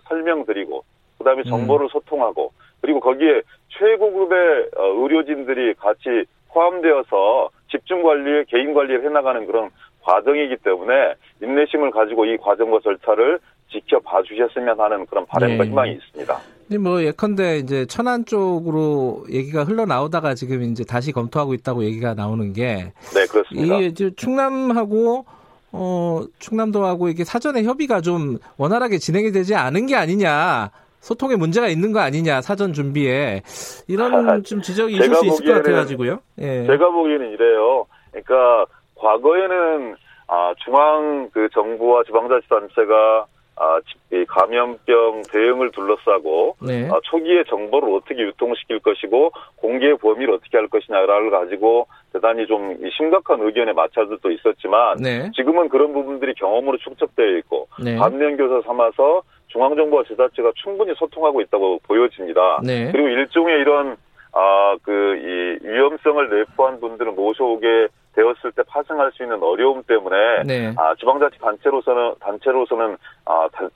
설명드리고 그다음에 음. 정보를 음. 소통하고 그리고 거기에 최고급의 어, 의료진들이 같이 포함되어서 집중 관리, 개인 관리를 해나가는 그런 과정이기 때문에 인내심을 가지고 이 과정과 절차를 지켜봐 주셨으면 하는 그런 바람과 네. 희망이 있습니다. 근데 뭐 예컨대 이제 천안 쪽으로 얘기가 흘러나오다가 지금 이제 다시 검토하고 있다고 얘기가 나오는 게 네, 그렇습니다. 이게 충남하고 어 충남도하고 이게 사전에 협의가 좀 원활하게 진행이 되지 않은 게 아니냐. 소통에 문제가 있는 거 아니냐 사전 준비에 이런 아, 좀 지적이 있을 수 있을 것 같아가지고요. 예. 제가 보기에는 이래요. 그러니까 과거에는 아, 중앙 그 정부와 지방자치단체가 아, 이 감염병 대응을 둘러싸고 네. 아, 초기에 정보를 어떻게 유통시킬 것이고 공개 범위를 어떻게 할 것이냐를 가지고 대단히 좀 심각한 의견의 마찰들도 있었지만 네. 지금은 그런 부분들이 경험으로 축적되어 있고 네. 반면교사 삼아서 중앙정부와 지자체가 충분히 소통하고 있다고 보여집니다. 네. 그리고 일종의 이런 아, 그, 이 위험성을 내포한 분들을 모셔오게 되었을 때 파생할 수 있는 어려움 때문에 네. 아, 지방자치 단체로서는 단체로서는 아, 다,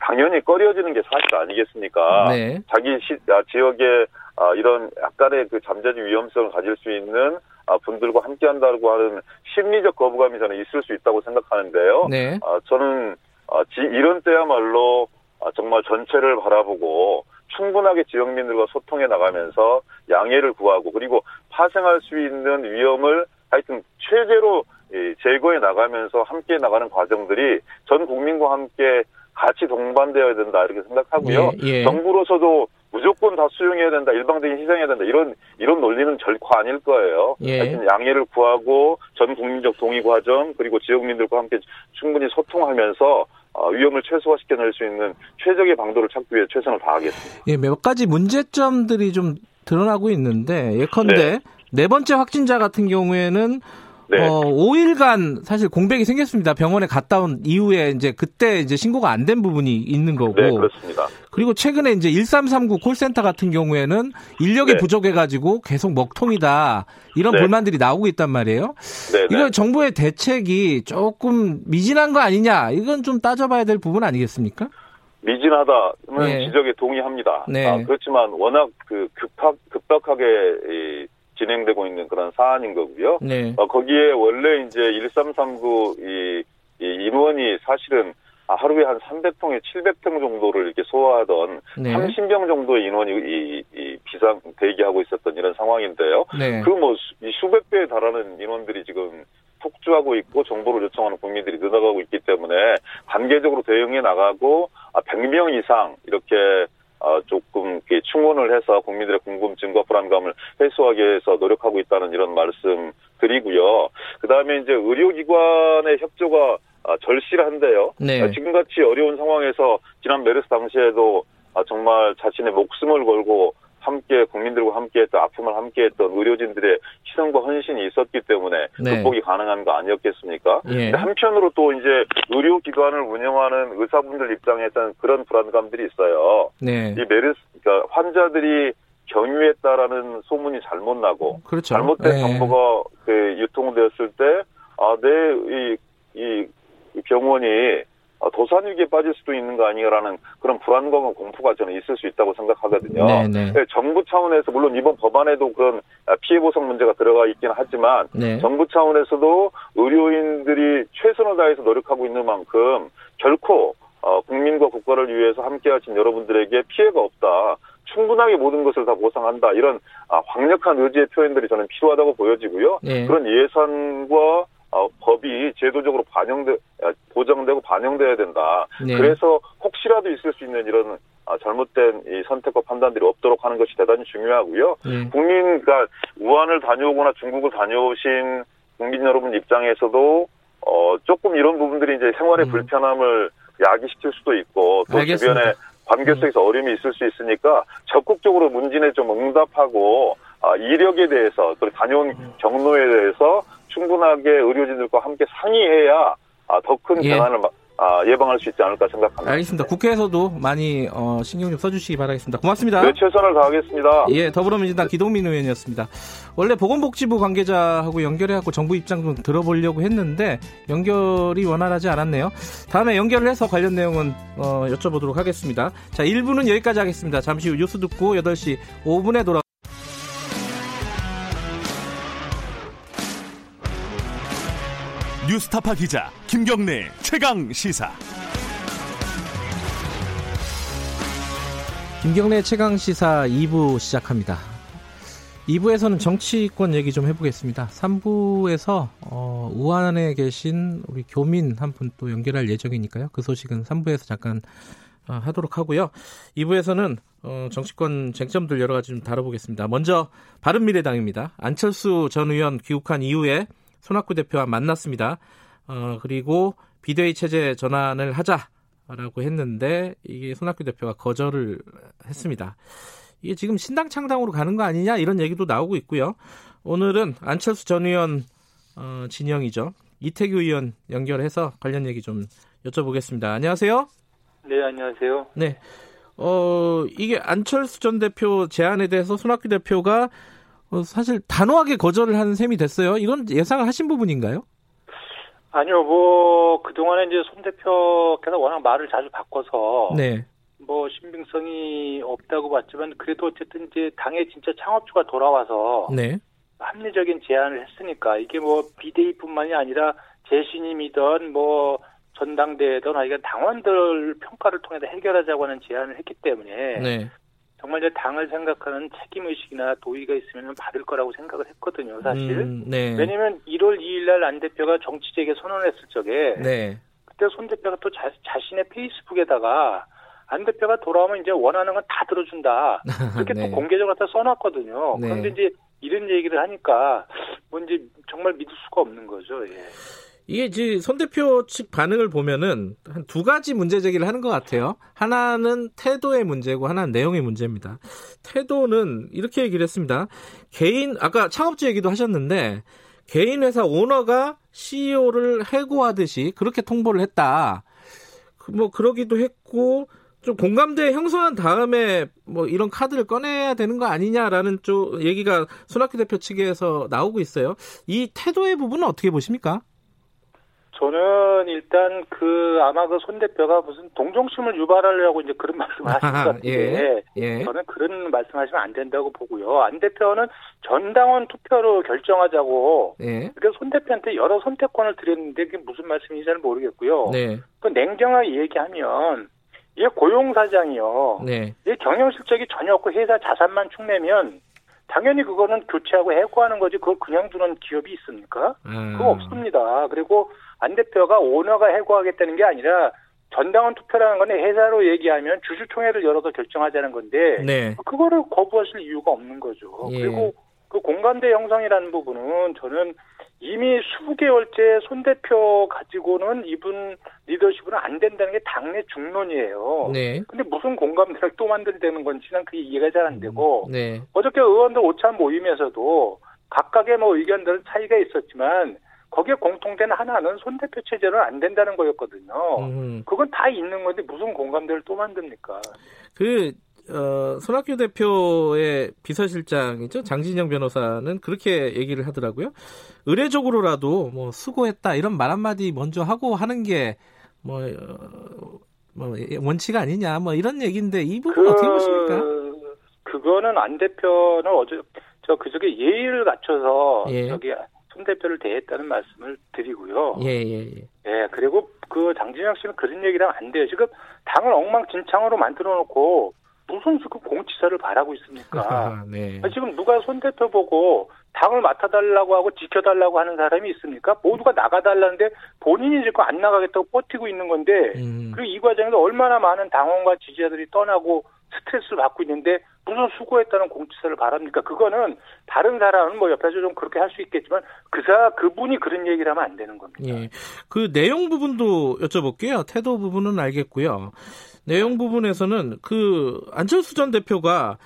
당연히 꺼려지는 게 사실 아니겠습니까? 네. 자기 시, 아, 지역에 아, 이런 약간의 그 잠재적 위험성을 가질 수 있는 아, 분들과 함께한다고 하는 심리적 거부감이 저는 있을 수 있다고 생각하는데요. 네. 아, 저는 아, 지, 이런 때야말로 아, 정말 전체를 바라보고 충분하게 지역민들과 소통해 나가면서 양해를 구하고 그리고 파생할 수 있는 위험을 하여튼 최대로 제거해 나가면서 함께 나가는 과정들이 전 국민과 함께 같이 동반되어야 된다 이렇게 생각하고요. 예, 예. 정부로서도 무조건 다 수용해야 된다, 일방적인 희생해야 된다 이런 이런 논리는 결코 아닐 거예요. 예. 하여튼 양해를 구하고 전 국민적 동의 과정 그리고 지역민들과 함께 충분히 소통하면서 어, 위험을 최소화시켜낼 수 있는 최적의 방도를 찾기 위해 최선을 다하겠습니다. 예, 몇 가지 문제점들이 좀 드러나고 있는데 예컨대 네. 네 번째 확진자 같은 경우에는 네. 어, 5일간 사실 공백이 생겼습니다. 병원에 갔다 온 이후에 이제 그때 이제 신고가 안 된 부분이 있는 거고. 네, 그렇습니다. 그리고 최근에 이제 1339 콜센터 같은 경우에는 인력이 네. 부족해가지고 계속 먹통이다. 이런 네. 불만들이 나오고 있단 말이에요. 네, 네. 이거 정부의 대책이 조금 미진한 거 아니냐. 이건 좀 따져봐야 될 부분 아니겠습니까? 미진하다는 네. 지적에 동의합니다. 네. 아, 그렇지만 워낙 그 급박, 급박하게 이 진행되고 있는 그런 사안인 거고요. 네. 어, 거기에 원래 이제 1339 이, 이 인원이 사실은 하루에 한 300통에 700통 정도를 이렇게 소화하던 네. 30명 정도의 인원이 이, 이 비상 대기하고 있었던 이런 상황인데요. 네. 그뭐 수백 배에 달하는 인원들이 지금 폭주하고 있고 정보를 요청하는 국민들이 늘어가고 있기 때문에 단계적으로 대응해 나가고 100명 아, 이상 이렇게 어, 조금 충원을 해서 국민들의 궁금증과 불안감을 해소하기 위해서 노력하고 있다는 이런 말씀 드리고요. 그 다음에 이제 의료기관의 협조가 아, 절실한데요. 네. 아, 지금같이 어려운 상황에서 지난 메르스 당시에도 아, 정말 자신의 목숨을 걸고 함께 국민들과 함께했던 아픔을 함께했던 의료진들의 희생과 헌신이 있었기 때문에 네. 극복이 가능한 거 아니었겠습니까? 예. 한편으로 또 이제 의료기관을 운영하는 의사분들 입장에서는 그런 불안감들이 있어요. 네. 이 메르스 그러니까 환자들이 경유했다라는 소문이 잘못 나고 그렇죠. 잘못된 네. 정보가 그 유통되었을 때 아, 내 이, 이 병원이 어, 도산위기에 빠질 수도 있는 거 아니냐라는 그런 불안감과 공포가 저는 있을 수 있다고 생각하거든요. 네네. 네. 네, 정부 차원에서 물론 이번 법안에도 그런 피해 보상 문제가 들어가 있기는 하지만 네. 정부 차원에서도 의료인들이 최선을 다해서 노력하고 있는 만큼 결코 어, 국민과 국가를 위해서 함께하신 여러분들에게 피해가 없다. 충분하게 모든 것을 다 보상한다. 이런 아, 강력한 의지의 표현들이 저는 필요하다고 보여지고요. 네. 그런 예산과 어, 법이 제도적으로 반영돼 보장되고 반영돼야 된다. 네. 그래서 혹시라도 있을 수 있는 이런 아, 잘못된 이 선택과 판단들이 없도록 하는 것이 대단히 중요하고요. 네. 국민, 그러니까 우한을 다녀오거나 중국을 다녀오신 국민 여러분 입장에서도 어 조금 이런 부분들이 이제 생활의 음. 불편함을 야기시킬 수도 있고 또 알겠습니다. 주변에 관계 속에서 음. 어려움이 있을 수 있으니까 적극적으로 문진에 좀 응답하고 아, 이력에 대해서 또 다녀온 음. 경로에 대해서 충분하게 의료진들과 함께 상의해야 아, 더큰 예. 재난을 아, 예방할 수 있지 않을까 생각합니다. 알겠습니다. 국회에서도 많이 어, 신경 좀 써주시기 바라겠습니다. 고맙습니다. 네, 최선을 다하겠습니다. 예, 더불어민주당 기동민 의원이었습니다. 원래 보건복지부 관계자하고 연결해갖고 정부 입장 좀 들어보려고 했는데 연결이 원활하지 않았네요. 다음에 연결을 해서 관련 내용은 어, 여쭤보도록 하겠습니다. 자, 1부는 여기까지 하겠습니다. 잠시 후 뉴스 듣고 8시 5분에 돌아 뉴스타파 기자 김경래 최강 시사. 김경래 최강 시사 2부 시작합니다. 2부에서는 정치권 얘기 좀 해보겠습니다. 3부에서 어, 우한에 계신 우리 교민 한 분 또 연결할 예정이니까요. 그 소식은 3부에서 잠깐 어, 하도록 하고요. 2부에서는 어, 정치권 쟁점들 여러 가지 좀 다뤄보겠습니다. 먼저 바른미래당입니다. 안철수 전 의원 귀국한 이후에 손학구 대표와 만났습니다. 어, 그리고 비대위 체제 전환을 하자라고 했는데 이게 손학규 대표가 거절을 했습니다. 이게 지금 신당 창당으로 가는 거 아니냐 이런 얘기도 나오고 있고요. 오늘은 안철수 전 의원 어, 진영이죠. 이태규 의원 연결해서 관련 얘기 좀 여쭤보겠습니다. 안녕하세요. 네, 안녕하세요. 네. 어, 이게 안철수 전 대표 제안에 대해서 손학규 대표가 어, 사실 단호하게 거절을 하는 셈이 됐어요. 이건 예상을 하신 부분인가요? 아니요, 뭐 그동안에 이제 손 대표께서 워낙 말을 자주 바꿔서 네. 뭐 신빙성이 없다고 봤지만 그래도 어쨌든 이제 당의 진짜 창업주가 돌아와서 네. 합리적인 제안을 했으니까 이게 뭐 비대위뿐만이 아니라 재신임이든 뭐 전당대회든 아니면 당원들 평가를 통해서 해결하자고 하는 제안을 했기 때문에 네. 정말 이제 당을 생각하는 책임 의식이나 도의가 있으면 받을 거라고 생각을 했거든요, 사실. 음, 네. 왜냐면 1월 2일 날 안 대표가 정치재개 선언했을 적에 네. 그때 손 대표가 또 자, 자신의 페이스북에다가 안 대표가 돌아오면 이제 원하는 건 다 들어준다. 그렇게 네. 또 공개적으로 다 써놨거든요. 네. 그런데 이제 이런 얘기를 하니까 뭔지 정말 믿을 수가 없는 거죠. 예. 이게 이제 손 대표 측 반응을 보면은 한 두 가지 문제 제기를 하는 것 같아요. 하나는 태도의 문제고 하나는 내용의 문제입니다. 태도는 이렇게 얘기를 했습니다. 개인 아까 창업주 얘기도 하셨는데 개인 회사 오너가 CEO를 해고하듯이 그렇게 통보를 했다. 그뭐 그러기도 했고 좀 공감대 형성한 다음에 뭐 이런 카드를 꺼내야 되는 거 아니냐라는 쪽 얘기가 손학규 대표 측에서 나오고 있어요. 이 태도의 부분은 어떻게 보십니까? 저는 일단 그 아마 그 손 대표가 무슨 동정심을 유발하려고 이제 그런 말씀을 하신 것 같은데 예, 예. 저는 그런 말씀하시면 안 된다고 보고요. 안 대표는 전당원 투표로 결정하자고 예. 그래서 손 대표한테 여러 선택권을 드렸는데 그게 무슨 말씀인지 잘 모르겠고요. 네. 그 냉정하게 얘기하면 이게 고용사장이요. 네. 이 경영 실적이 전혀 없고 회사 자산만 축내면 당연히 그거는 교체하고 해고하는 거지 그걸 그냥 두는 기업이 있습니까? 음. 그거 없습니다. 그리고 안 대표가 오너가 해고하겠다는 게 아니라 전당원 투표라는 거는 회사로 얘기하면 주주총회를 열어서 결정하자는 건데 네. 그거를 거부하실 이유가 없는 거죠. 예. 그리고 그 공감대 형성이라는 부분은 저는 이미 수개월째 손 대표 가지고는 이분 리더십은 안 된다는 게 당내 중론이에요. 네. 근데 무슨 공감대를 또 만들되는 건지 난 그게 이해가 잘 안 되고 음. 네. 어저께 의원들 오찬 모임에서도 각각의 뭐 의견들 차이가 있었지만 거기에 공통된 하나는 손 대표 체제는 안 된다는 거였거든요. 음. 그건 다 있는 건데 무슨 공감대를 또 만듭니까? 그 어, 손학규 대표의 비서실장이죠 장진영 변호사는 그렇게 얘기를 하더라고요. 의례적으로라도 뭐 수고했다 이런 말 한마디 먼저 하고 하는 게뭐 어, 뭐 원치가 아니냐 뭐 이런 얘기인데 이 부분 그, 어떻게 보십니까? 그거는 안 대표는 어제 저 그저께 예의를 갖춰서 예. 저기 손 대표를 대했다는 말씀을 드리고요. 예, 예, 예. 예, 그리고 그 장진영 씨는 그런 하면 안 돼요. 지금 당을 엉망진창으로 만들어 놓고 무슨 지금 공치사를 바라고 있습니까? 아, 네. 지금 누가 손 대표 보고 당을 맡아달라고 하고 지켜달라고 하는 사람이 있습니까? 모두가 나가달라는데 본인이 지금 안 나가겠다고 버티고 있는 건데 음. 그리고 이 과정에서 얼마나 많은 당원과 지지자들이 떠나고 스트레스를 받고 있는데 무슨 수고했다는 공지서를 바랍니까? 그거는 다른 사람은 뭐 옆에서 좀 그렇게 할 수 있겠지만 그사 그분이 그런 얘기를 하면 안 되는 겁니다. 예. 그 내용 부분도 여쭤볼게요. 태도 부분은 알겠고요. 내용 부분에서는 그 안철수 전 대표가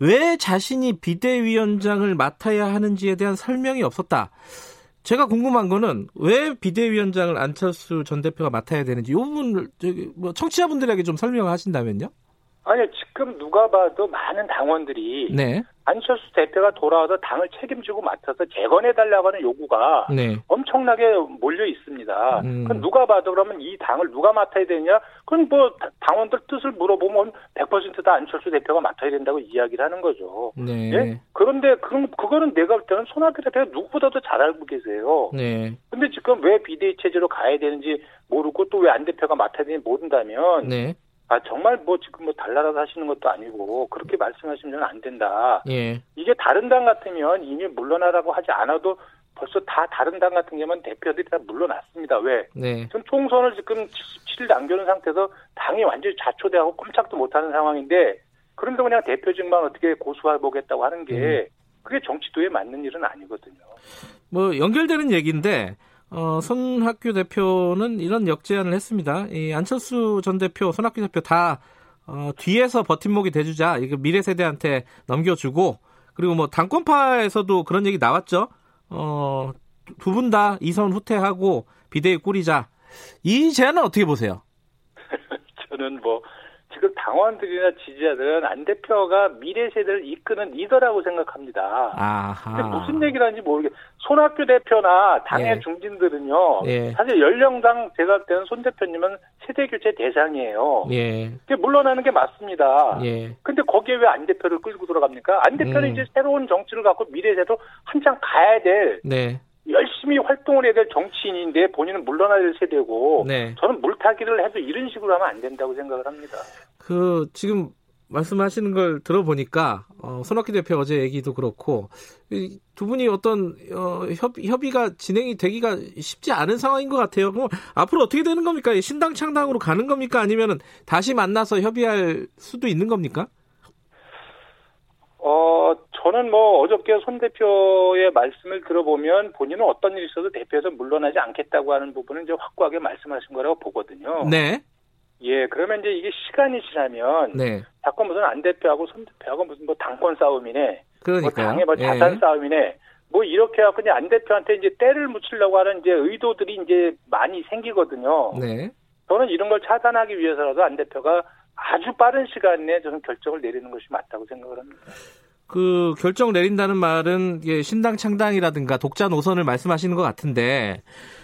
왜 자신이 비대위원장을 맡아야 하는지에 대한 설명이 없었다. 제가 궁금한 거는 왜 비대위원장을 안철수 전 대표가 맡아야 되는지 이 부분을 저기 뭐 청취자분들에게 좀 설명을 하신다면요? 아니요, 지금 누가 봐도 많은 당원들이 네. 안철수 대표가 돌아와서 당을 책임지고 맡아서 재건해 달라고 하는 요구가 네. 엄청나게 몰려 있습니다. 음. 그럼 누가 봐도 그러면 이 당을 누가 맡아야 되냐? 그건 뭐 당원들 뜻을 물어보면 100%다 안철수 대표가 맡아야 된다고 이야기를 하는 거죠. 네. 예? 그런데 그럼 그거는 내가 볼 때는 손학규 대표가 누구보다도 잘 알고 계세요. 네. 근데 지금 왜 비대위 체제로 가야 되는지 모르고 또 왜 안 대표가 맡아야 되는지 모른다면 네. 아 정말 뭐 지금 뭐 달나라서 하시는 것도 아니고 그렇게 말씀하시면 안 된다. 예. 이게 다른 당 같으면 이미 물러나라고 하지 않아도 벌써 다 다른 당 같은 경우는 대표들이 다 물러났습니다. 왜? 네. 지금 총선을 지금 77일 남겨놓은 상태에서 당이 완전히 자초돼하고 꼼짝도 못하는 상황인데 그런데 그냥 대표직만 어떻게 고수해 보겠다고 하는 게 음. 그게 정치도에 맞는 일은 아니거든요. 뭐 연결되는 얘기인데 어, 손학규 대표는 이런 역제안을 했습니다. 이 안철수 전 대표, 손학규 대표 다 어, 뒤에서 버팀목이 돼주자. 이거 미래 세대한테 넘겨주고 그리고 뭐 당권파에서도 그런 얘기 나왔죠. 어, 두 분 다 이선 후퇴하고 비대위 꾸리자. 이 제안은 어떻게 보세요? 저는 뭐 지금 당원들이나 지지자들은 안 대표가 미래 세대를 이끄는 리더라고 생각합니다. 아하. 근데 무슨 얘기를 하는지 모르겠. 손학규 대표나 당의 예. 중진들은요. 예. 사실 연령당 제가 때는 손 대표님은 세대 교체 대상이에요. 예. 물러나는 게 맞습니다. 예. 근데 거기에 왜 안 대표를 끌고 들어갑니까? 안 대표는 음. 이제 새로운 정치를 갖고 미래 세대로 한창 가야 될 네. 열심히 활동을 해야 될 정치인인데 본인은 물러나야 될 세대고 네. 저는 물타기를 해도 이런 식으로 하면 안 된다고 생각을 합니다. 그 지금 말씀하시는 걸 들어보니까 어, 손학규 대표 어제 얘기도 그렇고 두 분이 어떤 어, 협, 협의가 진행이 되기가 쉽지 않은 상황인 것 같아요. 그럼 앞으로 어떻게 되는 겁니까? 신당 창당으로 가는 겁니까? 아니면 다시 만나서 협의할 수도 있는 겁니까? 어, 저는 뭐 어저께 손 대표의 말씀을 들어보면 본인은 어떤 일이 있어도 대표에서 물러나지 않겠다고 하는 부분은 이제 확고하게 말씀하신 거라고 보거든요. 네. 예, 그러면 이제 이게 시간이 지나면 네. 자꾸 무슨 안 대표하고 손 대표하고 무슨 뭐 당권 싸움이네. 그러니까 뭐 당의 뭐 자산 예. 싸움이네. 뭐 이렇게 하고 그냥 안 대표한테 이제 때를 묻히려고 하는 이제 의도들이 이제 많이 생기거든요. 네. 저는 이런 걸 차단하기 위해서라도 안 대표가 아주 빠른 시간 내에 저는 결정을 내리는 것이 맞다고 생각을 합니다. 그 결정 내린다는 말은 신당 창당이라든가 독자 노선을 말씀하시는 것 같은데,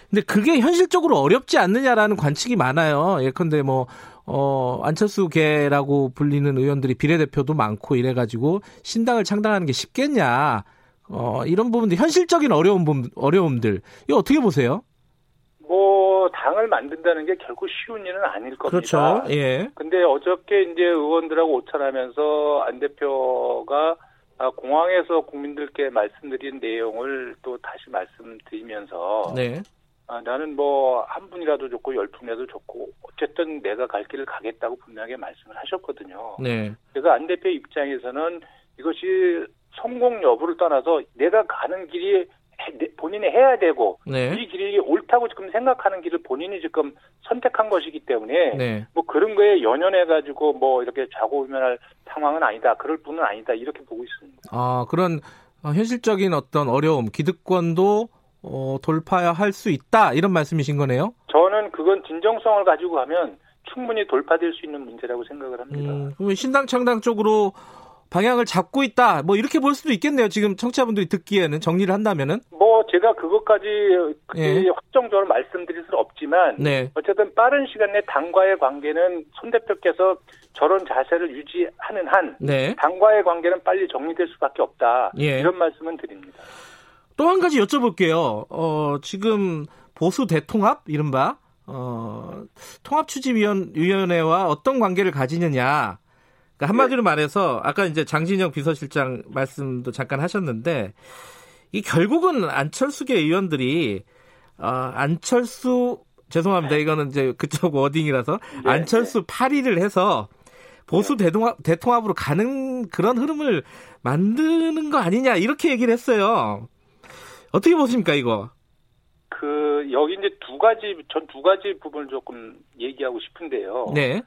근데 그게 현실적으로 어렵지 않느냐라는 관측이 많아요. 예컨대 뭐 어, 안철수계라고 불리는 의원들이 비례대표도 많고 이래가지고 신당을 창당하는 게 쉽겠냐. 어, 이런 부분들, 현실적인 어려움, 어려움들. 이거 어떻게 보세요? 뭐 당을 만든다는 게 결코 쉬운 일은 아닐 겁니다. 그렇죠. 예. 근데 어저께 이제 의원들하고 오찬하면서 안 대표가 공항에서 국민들께 말씀드린 내용을 또 다시 말씀드리면서 네. 아, 나는 뭐 한 분이라도 좋고 열 분이라도 좋고 어쨌든 내가 갈 길을 가겠다고 분명하게 말씀을 하셨거든요. 네. 그래서 안 대표 입장에서는 이것이 성공 여부를 떠나서 내가 가는 길이 본인이 해야 되고 네. 이 길이 옳다고 지금 생각하는 길을 본인이 지금 선택한 것이기 때문에 네. 뭐 그런 거에 연연해 가지고 뭐 이렇게 좌고우면할 상황은 아니다. 그럴 뿐은 아니다. 이렇게 보고 있습니다. 아 그런 현실적인 어떤 어려움, 기득권도 어, 돌파할 수 있다 이런 말씀이신 거네요. 저는 그건 진정성을 가지고 가면 충분히 돌파될 수 있는 문제라고 생각을 합니다. 음, 신당 창당 쪽으로 방향을 잡고 있다. 뭐 이렇게 볼 수도 있겠네요. 지금 청취자분들이 듣기에는 정리를 한다면은. 뭐 제가 그것까지 예. 확정적으로 말씀드릴 수는 없지만 네. 어쨌든 빠른 시간 내 당과의 관계는 손 대표께서 저런 자세를 유지하는 한 네. 당과의 관계는 빨리 정리될 수밖에 없다. 예. 이런 말씀은 드립니다. 또 한 가지 여쭤볼게요. 어, 지금 보수 대통합 이른바 어, 통합추진위원회와 어떤 관계를 가지느냐. 그러니까 한마디로 말해서 아까 이제 장진영 비서실장 말씀도 잠깐 하셨는데 이 결국은 안철수계 의원들이 어, 안철수 죄송합니다. 이거는 이제 그쪽 워딩이라서 네, 안철수 네. 8위를 해서 보수 대통합, 대통합으로 가는 그런 흐름을 만드는 거 아니냐 이렇게 얘기를 했어요. 어떻게 보십니까 이거? 그 여기 이제 두 가지 전 두 가지 부분을 조금 얘기하고 싶은데요. 네.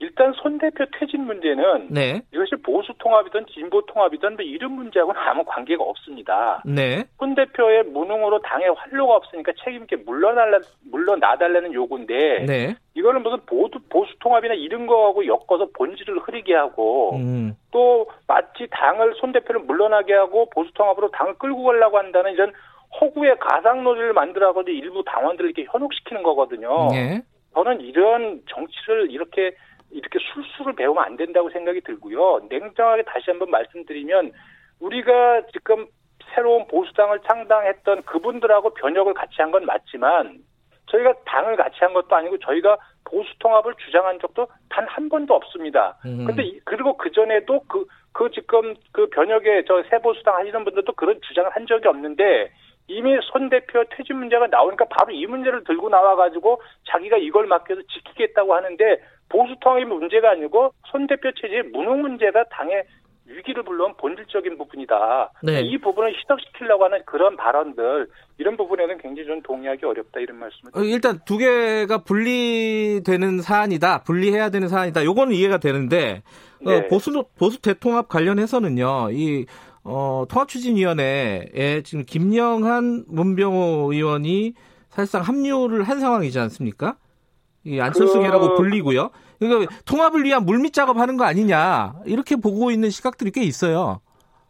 일단 손 대표 퇴진 문제는 네. 이것이 보수 통합이든 진보 통합이든 뭐 이런 문제하고는 아무 관계가 없습니다. 네. 손 대표의 무능으로 당에 활로가 없으니까 책임 있게 물러날라 물러나달라는 요구인데 네. 이거는 무슨 보수 보수 통합이나 이런 거하고 엮어서 본질을 흐리게 하고 음. 또 마치 당을 손 대표를 물러나게 하고 보수 통합으로 당을 끌고 가려고 한다는 이런 허구의 가상 논리를 만들어가지고 일부 당원들을 이렇게 현혹시키는 거거든요. 네. 저는 이런 정치를 이렇게 이렇게 술수를 배우면 안 된다고 생각이 들고요. 냉정하게 다시 한번 말씀드리면 우리가 지금 새로운 보수당을 창당했던 그분들하고 변혁을 같이 한 건 맞지만 저희가 당을 같이 한 것도 아니고 저희가 보수 통합을 주장한 적도 단 한 번도 없습니다. 음. 근데 그리고 그 전에도 그, 그 지금 그 변혁의 저 새보수당 하시는 분들도 그런 주장을 한 적이 없는데 이미 손 대표 퇴진 문제가 나오니까 바로 이 문제를 들고 나와 가지고 자기가 이걸 맡겨서 지키겠다고 하는데 보수 통합이 문제가 아니고 손 대표 체제의 무능 문제가 당의 위기를 불러온 본질적인 부분이다. 네. 이 부분을 희석시키려고 하는 그런 발언들 이런 부분에는 굉장히 좀 동의하기 어렵다 이런 말씀을 드립니다. 일단 두 개가 분리되는 사안이다. 분리해야 되는 사안이다. 요거는 이해가 되는데 어, 네. 어, 보수 보수 대통합 관련해서는요. 이 어, 통합추진위원회에 지금 김영한 문병호 의원이 사실상 합류를 한 상황이지 않습니까? 이 안철수계라고 그... 불리고요. 그러니까 통합을 위한 물밑 작업하는 거 아니냐 이렇게 보고 있는 시각들이 꽤 있어요.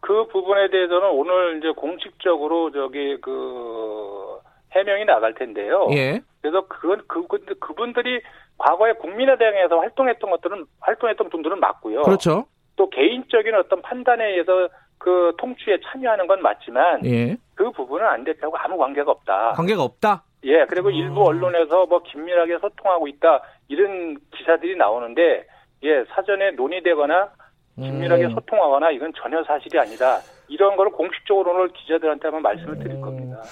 그 부분에 대해서는 오늘 이제 공식적으로 저기 그 해명이 나갈 텐데요. 예. 그래서 그건 그 그분들이 과거에 국민의당에서 활동했던 것들은 활동했던 분들은 맞고요. 그렇죠. 또 개인적인 어떤 판단에 의해서 그 통치에 참여하는 건 맞지만 예. 그 부분은 안 대표하고 아무 관계가 없다. 관계가 없다. 예, 그리고 어. 일부 언론에서 뭐 긴밀하게 소통하고 있다 이런 기사들이 나오는데 예 사전에 논의되거나 긴밀하게 음. 소통하거나 이건 전혀 사실이 아니다. 이런 걸 공식적으로 오늘 기자들한테 한번 말씀을 드릴 음. 겁니다.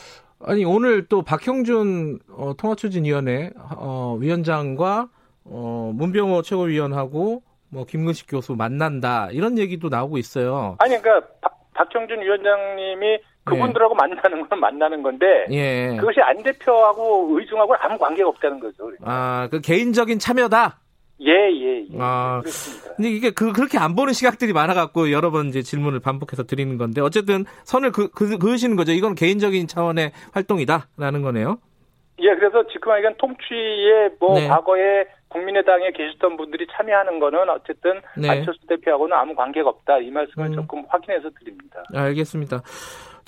아니 오늘 또 박형준 어, 통화추진위원회 어, 위원장과 어, 문병호 최고위원하고 뭐 김근식 교수 만난다 이런 얘기도 나오고 있어요. 아니 그러니까 박, 박형준 위원장님이 그분들하고 예. 만나는 건 만나는 건데 예. 그것이 안 대표하고 의중하고 아무 관계가 없다는 거죠. 그러니까. 아, 그 개인적인 참여다. 예, 예, 예. 아, 그렇습니다. 근데 이게 그, 그렇게 안 보는 시각들이 많아갖고 여러 번 이제 질문을 반복해서 드리는 건데 어쨌든 선을 그, 그, 그으시는 거죠. 이건 개인적인 차원의 활동이다라는 거네요. 예, 그래서 지금 이건 통치에 뭐 네. 과거에 국민의당에 계셨던 분들이 참여하는 거는 어쨌든 네. 안철수 대표하고는 아무 관계가 없다 이 말씀을 음. 조금 확인해서 드립니다. 알겠습니다.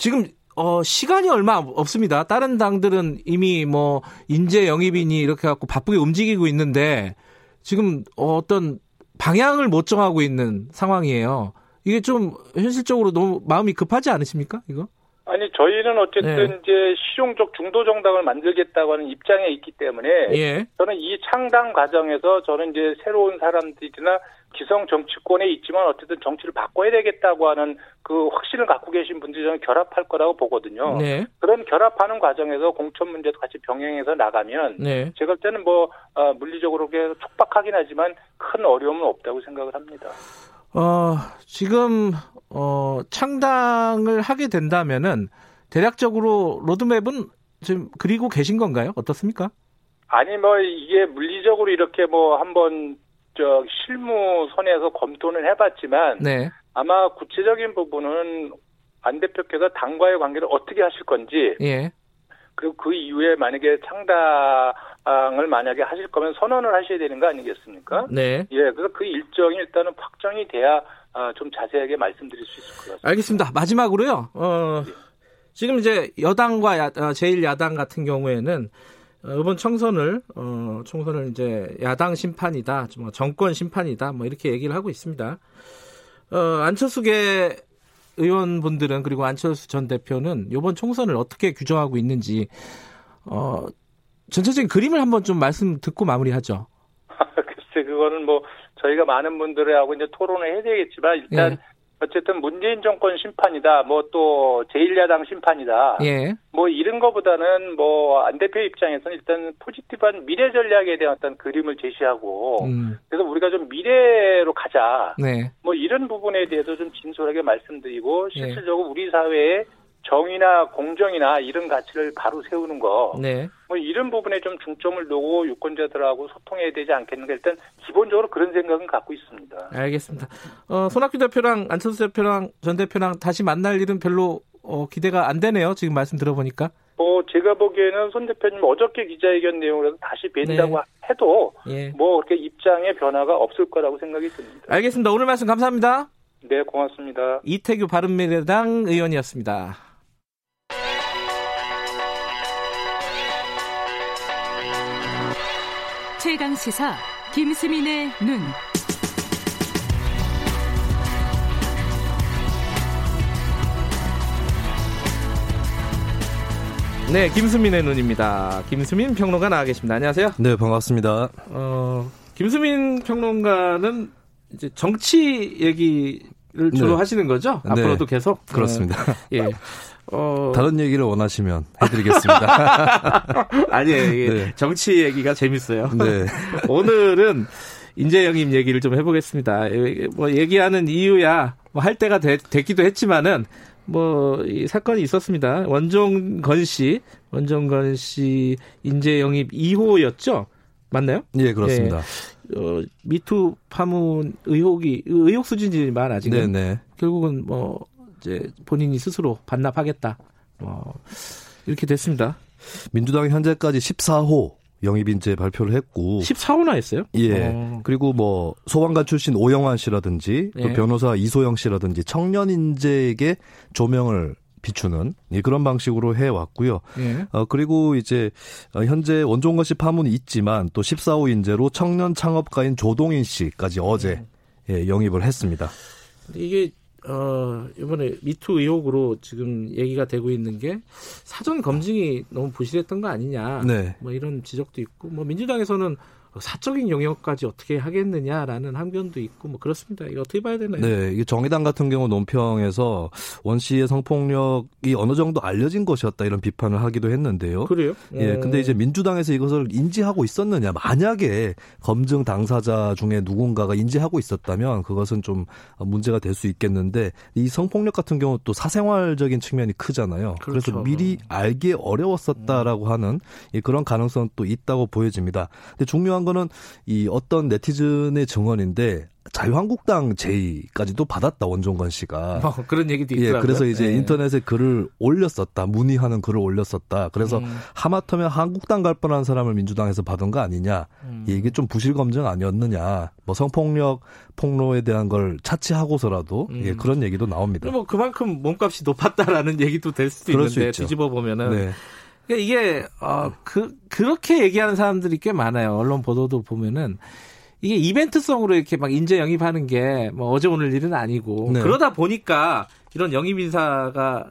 지금 어, 시간이 얼마 없습니다. 다른 당들은 이미 뭐 인재 영입이니 이렇게 갖고 바쁘게 움직이고 있는데 지금 어떤 방향을 못 정하고 있는 상황이에요. 이게 좀 현실적으로 너무 마음이 급하지 않으십니까? 이거? 아니 저희는 어쨌든 네. 이제 실용적 중도 정당을 만들겠다고 하는 입장에 있기 때문에 예. 저는 이 창당 과정에서 저는 이제 새로운 사람들이나 기성 정치권에 있지만 어쨌든 정치를 바꿔야 되겠다고 하는 그 확신을 갖고 계신 분들이 저는 결합할 거라고 보거든요. 네. 그런 결합하는 과정에서 공천 문제도 같이 병행해서 나가면 네. 제가 볼 때는 뭐 어, 물리적으로 촉박하긴 하지만 큰 어려움은 없다고 생각을 합니다. 어, 지금 어, 창당을 하게 된다면은 대략적으로 로드맵은 지금 그리고 계신 건가요? 어떻습니까? 아니 뭐 이게 물리적으로 이렇게 뭐 한번 저 실무 선에서 검토는 해봤지만 네. 아마 구체적인 부분은 안 대표께서 당과의 관계를 어떻게 하실 건지 예. 그리고 그 이후에 만약에 창당을 만약에 하실 거면 선언을 하셔야 되는 거 아니겠습니까? 네. 예, 그래서 그 일정이 일단은 확정이 돼야 아, 좀 자세하게 말씀드릴 수 있을 것 같습니다. 알겠습니다. 마지막으로요. 어, 네. 지금 이제 여당과 야, 어, 제1야당 같은 경우에는 어, 이번 총선을 어, 총선을 이제 야당 심판이다, 뭐 정권 심판이다, 뭐 이렇게 얘기를 하고 있습니다. 어, 안철수계 의원분들은 그리고 안철수 전 대표는 이번 총선을 어떻게 규정하고 있는지 어, 전체적인 그림을 한번 좀 말씀 듣고 마무리하죠. 글쎄 그거는 뭐 저희가 많은 분들하고 이제 토론을 해야 되겠지만 일단 예. 어쨌든 문재인 정권 심판이다, 뭐 또 제1야당 심판이다, 예. 뭐 이런 거보다는 뭐 안 대표 입장에서는 일단 포지티브한 미래 전략에 대한 어떤 그림을 제시하고, 음. 그래서 우리가 좀 미래로 가자, 네. 뭐 이런 부분에 대해서 좀 진솔하게 말씀드리고 예. 실질적으로 네. 우리 사회에 정의나 공정이나 이런 가치를 바로 세우는 거, 네. 뭐 이런 부분에 좀 중점을 두고 유권자들하고 소통해야 되지 않겠는가 일단 기본적으로 그런 생각은 갖고 있습니다. 알겠습니다. 어, 손학규 대표랑 안철수 대표랑 전 대표랑 다시 만날 일은 별로 어, 기대가 안 되네요. 지금 말씀 들어보니까. 뭐 제가 보기에는 손 대표님 어저께 기자회견 내용으로 다시 뵌다고 네. 해도 예. 뭐 그렇게 입장의 변화가 없을 거라고 생각이 듭니다. 알겠습니다. 오늘 말씀 감사합니다. 네, 고맙습니다. 이태규 바른미래당 의원이었습니다. 최강 시사 김수민의 눈. 네, 김수민의 눈입니다. 김수민 평론가 나와 계십니다. 안녕하세요. 네, 반갑습니다. 어, 김수민 평론가는 이제 정치 얘기를 주로 네. 하시는 거죠? 네. 앞으로도 계속? 그렇습니다. 어, 예. 어... 다른 얘기를 원하시면 해드리겠습니다. 아니에요. 네. 정치 얘기가 재밌어요. 네. 오늘은 인재영임 얘기를 좀 해보겠습니다. 뭐 얘기하는 이유야 뭐 할 때가 되, 됐기도 했지만은 뭐 이 사건이 있었습니다. 원종건 씨, 원종건 씨 인재 영입 2호였죠? 맞나요? 예, 그렇습니다. 예. 어, 미투 파문 의혹이 의혹 수준이지만 아직은 네네. 결국은 뭐 이제 본인이 스스로 반납하겠다. 어, 이렇게 됐습니다. 민주당이 현재까지 14호 영입인재 발표를 했고 14호나 했어요? 예. 어. 그리고 뭐 소방관 출신 오영환 씨라든지 또 예. 변호사 이소영 씨라든지 청년 인재에게 조명을 비추는 그런 방식으로 해 왔고요. 예. 어 그리고 이제 현재 원종건 씨 파문이 있지만 또 14호 인재로 청년 창업가인 조동인 씨까지 어제 예. 예, 영입을 했습니다. 이게 어, 이번에 미투 의혹으로 지금 얘기가 되고 있는 게 사전 검증이 너무 부실했던 거 아니냐. 네. 뭐 이런 지적도 있고, 뭐 민주당에서는 사적인 영역까지 어떻게 하겠느냐라는 항변도 있고 뭐 그렇습니다. 이거 어떻게 봐야 되나요? 네, 이게 정의당 같은 경우 논평에서 원 씨의 성폭력이 어느 정도 알려진 것이었다 이런 비판을 하기도 했는데요. 그래요? 예, 음. 근데 이제 민주당에서 이것을 인지하고 있었느냐? 만약에 검증 당사자 중에 누군가가 인지하고 있었다면 그것은 좀 문제가 될 수 있겠는데 이 성폭력 같은 경우 또 사생활적인 측면이 크잖아요. 그렇죠. 그래서 미리 알기 어려웠었다라고 하는 그런 가능성 또 있다고 보여집니다. 근데 중요한 중요한 거는 이 어떤 네티즌의 증언인데 자유한국당 제의까지도 받았다 원종건 씨가 어, 그런 얘기도 있더라고요. 예, 그래서 이제 네. 인터넷에 글을 올렸었다 문의하는 글을 올렸었다. 그래서 음. 하마터면 한국당 갈 뻔한 사람을 민주당에서 받은 거 아니냐 음. 이게 좀 부실 검증 아니었느냐 뭐 성폭력 폭로에 대한 걸 차치하고서라도 음. 예, 그런 얘기도 나옵니다. 뭐 그만큼 몸값이 높았다라는 얘기도 될 수도 있는데 뒤집어 보면은. 네. 그러니까 이게 어 그 그렇게 얘기하는 사람들이 꽤 많아요. 언론 보도도 보면은 이게 이벤트성으로 이렇게 막 인재 영입하는 게 뭐 어제 오늘 일은 아니고 네. 그러다 보니까 이런 영입 인사가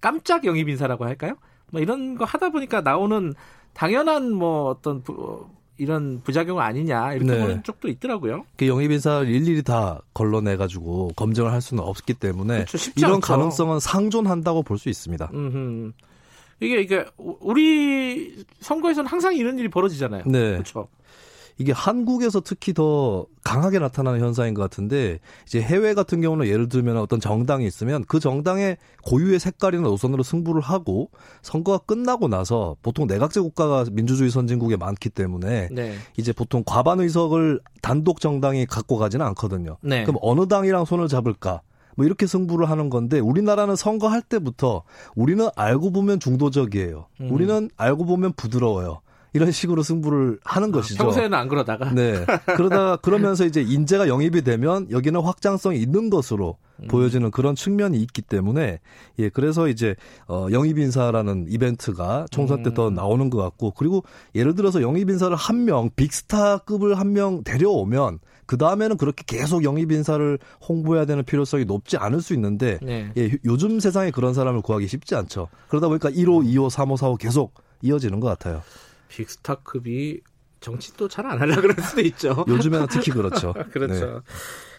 깜짝 영입 인사라고 할까요? 뭐 이런 거 하다 보니까 나오는 당연한 뭐 어떤 부, 이런 부작용 아니냐 이렇게 네. 보는 쪽도 있더라고요. 그 영입 인사를 일일이 다 걸러내 가지고 검증을 할 수는 없기 때문에 그렇죠, 이런 않죠. 가능성은 상존한다고 볼 수 있습니다. 음흠. 이게 이게 우리 선거에서는 항상 이런 일이 벌어지잖아요. 네. 그렇죠. 이게 한국에서 특히 더 강하게 나타나는 현상인 것 같은데 이제 해외 같은 경우는 예를 들면 어떤 정당이 있으면 그 정당의 고유의 색깔이나 노선으로 승부를 하고 선거가 끝나고 나서 보통 내각제 국가가 민주주의 선진국에 많기 때문에 네. 이제 보통 과반 의석을 단독 정당이 갖고 가지는 않거든요. 네. 그럼 어느 당이랑 손을 잡을까? 뭐 이렇게 승부를 하는 건데 우리나라는 선거할 때부터 우리는 알고 보면 중도적이에요. 음. 우리는 알고 보면 부드러워요. 이런 식으로 승부를 하는 아, 것이죠. 평소에는 안 그러다가. 네. 그러다 그러면서 이제 인재가 영입이 되면 여기는 확장성이 있는 것으로 음. 보여지는 그런 측면이 있기 때문에 예 그래서 이제 어 영입 인사라는 이벤트가 총선 때더 음. 나오는 것 같고 그리고 예를 들어서 영입 인사를 한 명 빅스타급을 한 명 데려오면 그 다음에는 그렇게 계속 영입 인사를 홍보해야 되는 필요성이 높지 않을 수 있는데 네. 예, 요즘 세상에 그런 사람을 구하기 쉽지 않죠. 그러다 보니까 1호, 2호, 3호, 4호 계속 이어지는 것 같아요. 빅스타급이 정치 또잘안 하려 그럴 수도 있죠. 요즘에는 특히 그렇죠. 그렇죠. 네.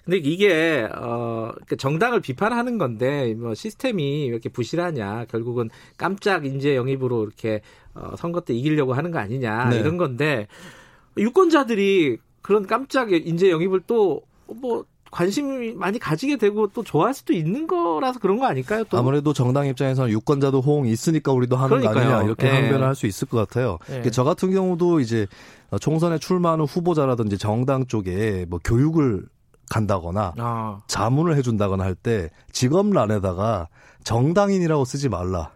근데 이게 어그 정당을 비판하는 건데 뭐 시스템이 이렇게 부실하냐 결국은 깜짝 인재 영입으로 이렇게 어 선거 때 이기려고 하는 거 아니냐 네. 이런 건데 유권자들이 그런 깜짝 인재 영입을 또 뭐 관심이 많이 가지게 되고 또 좋아할 수도 있는 거라서 그런 거 아닐까요? 또? 아무래도 정당 입장에서는 유권자도 호응이 있으니까 우리도 하는 그러니까요. 거 아니냐 이렇게 네. 항변을 할 수 있을 것 같아요. 네. 저 같은 경우도 이제 총선에 출마하는 후보자라든지 정당 쪽에 뭐 교육을 간다거나 아. 자문을 해준다거나 할 때 직업란에다가 정당인이라고 쓰지 말라.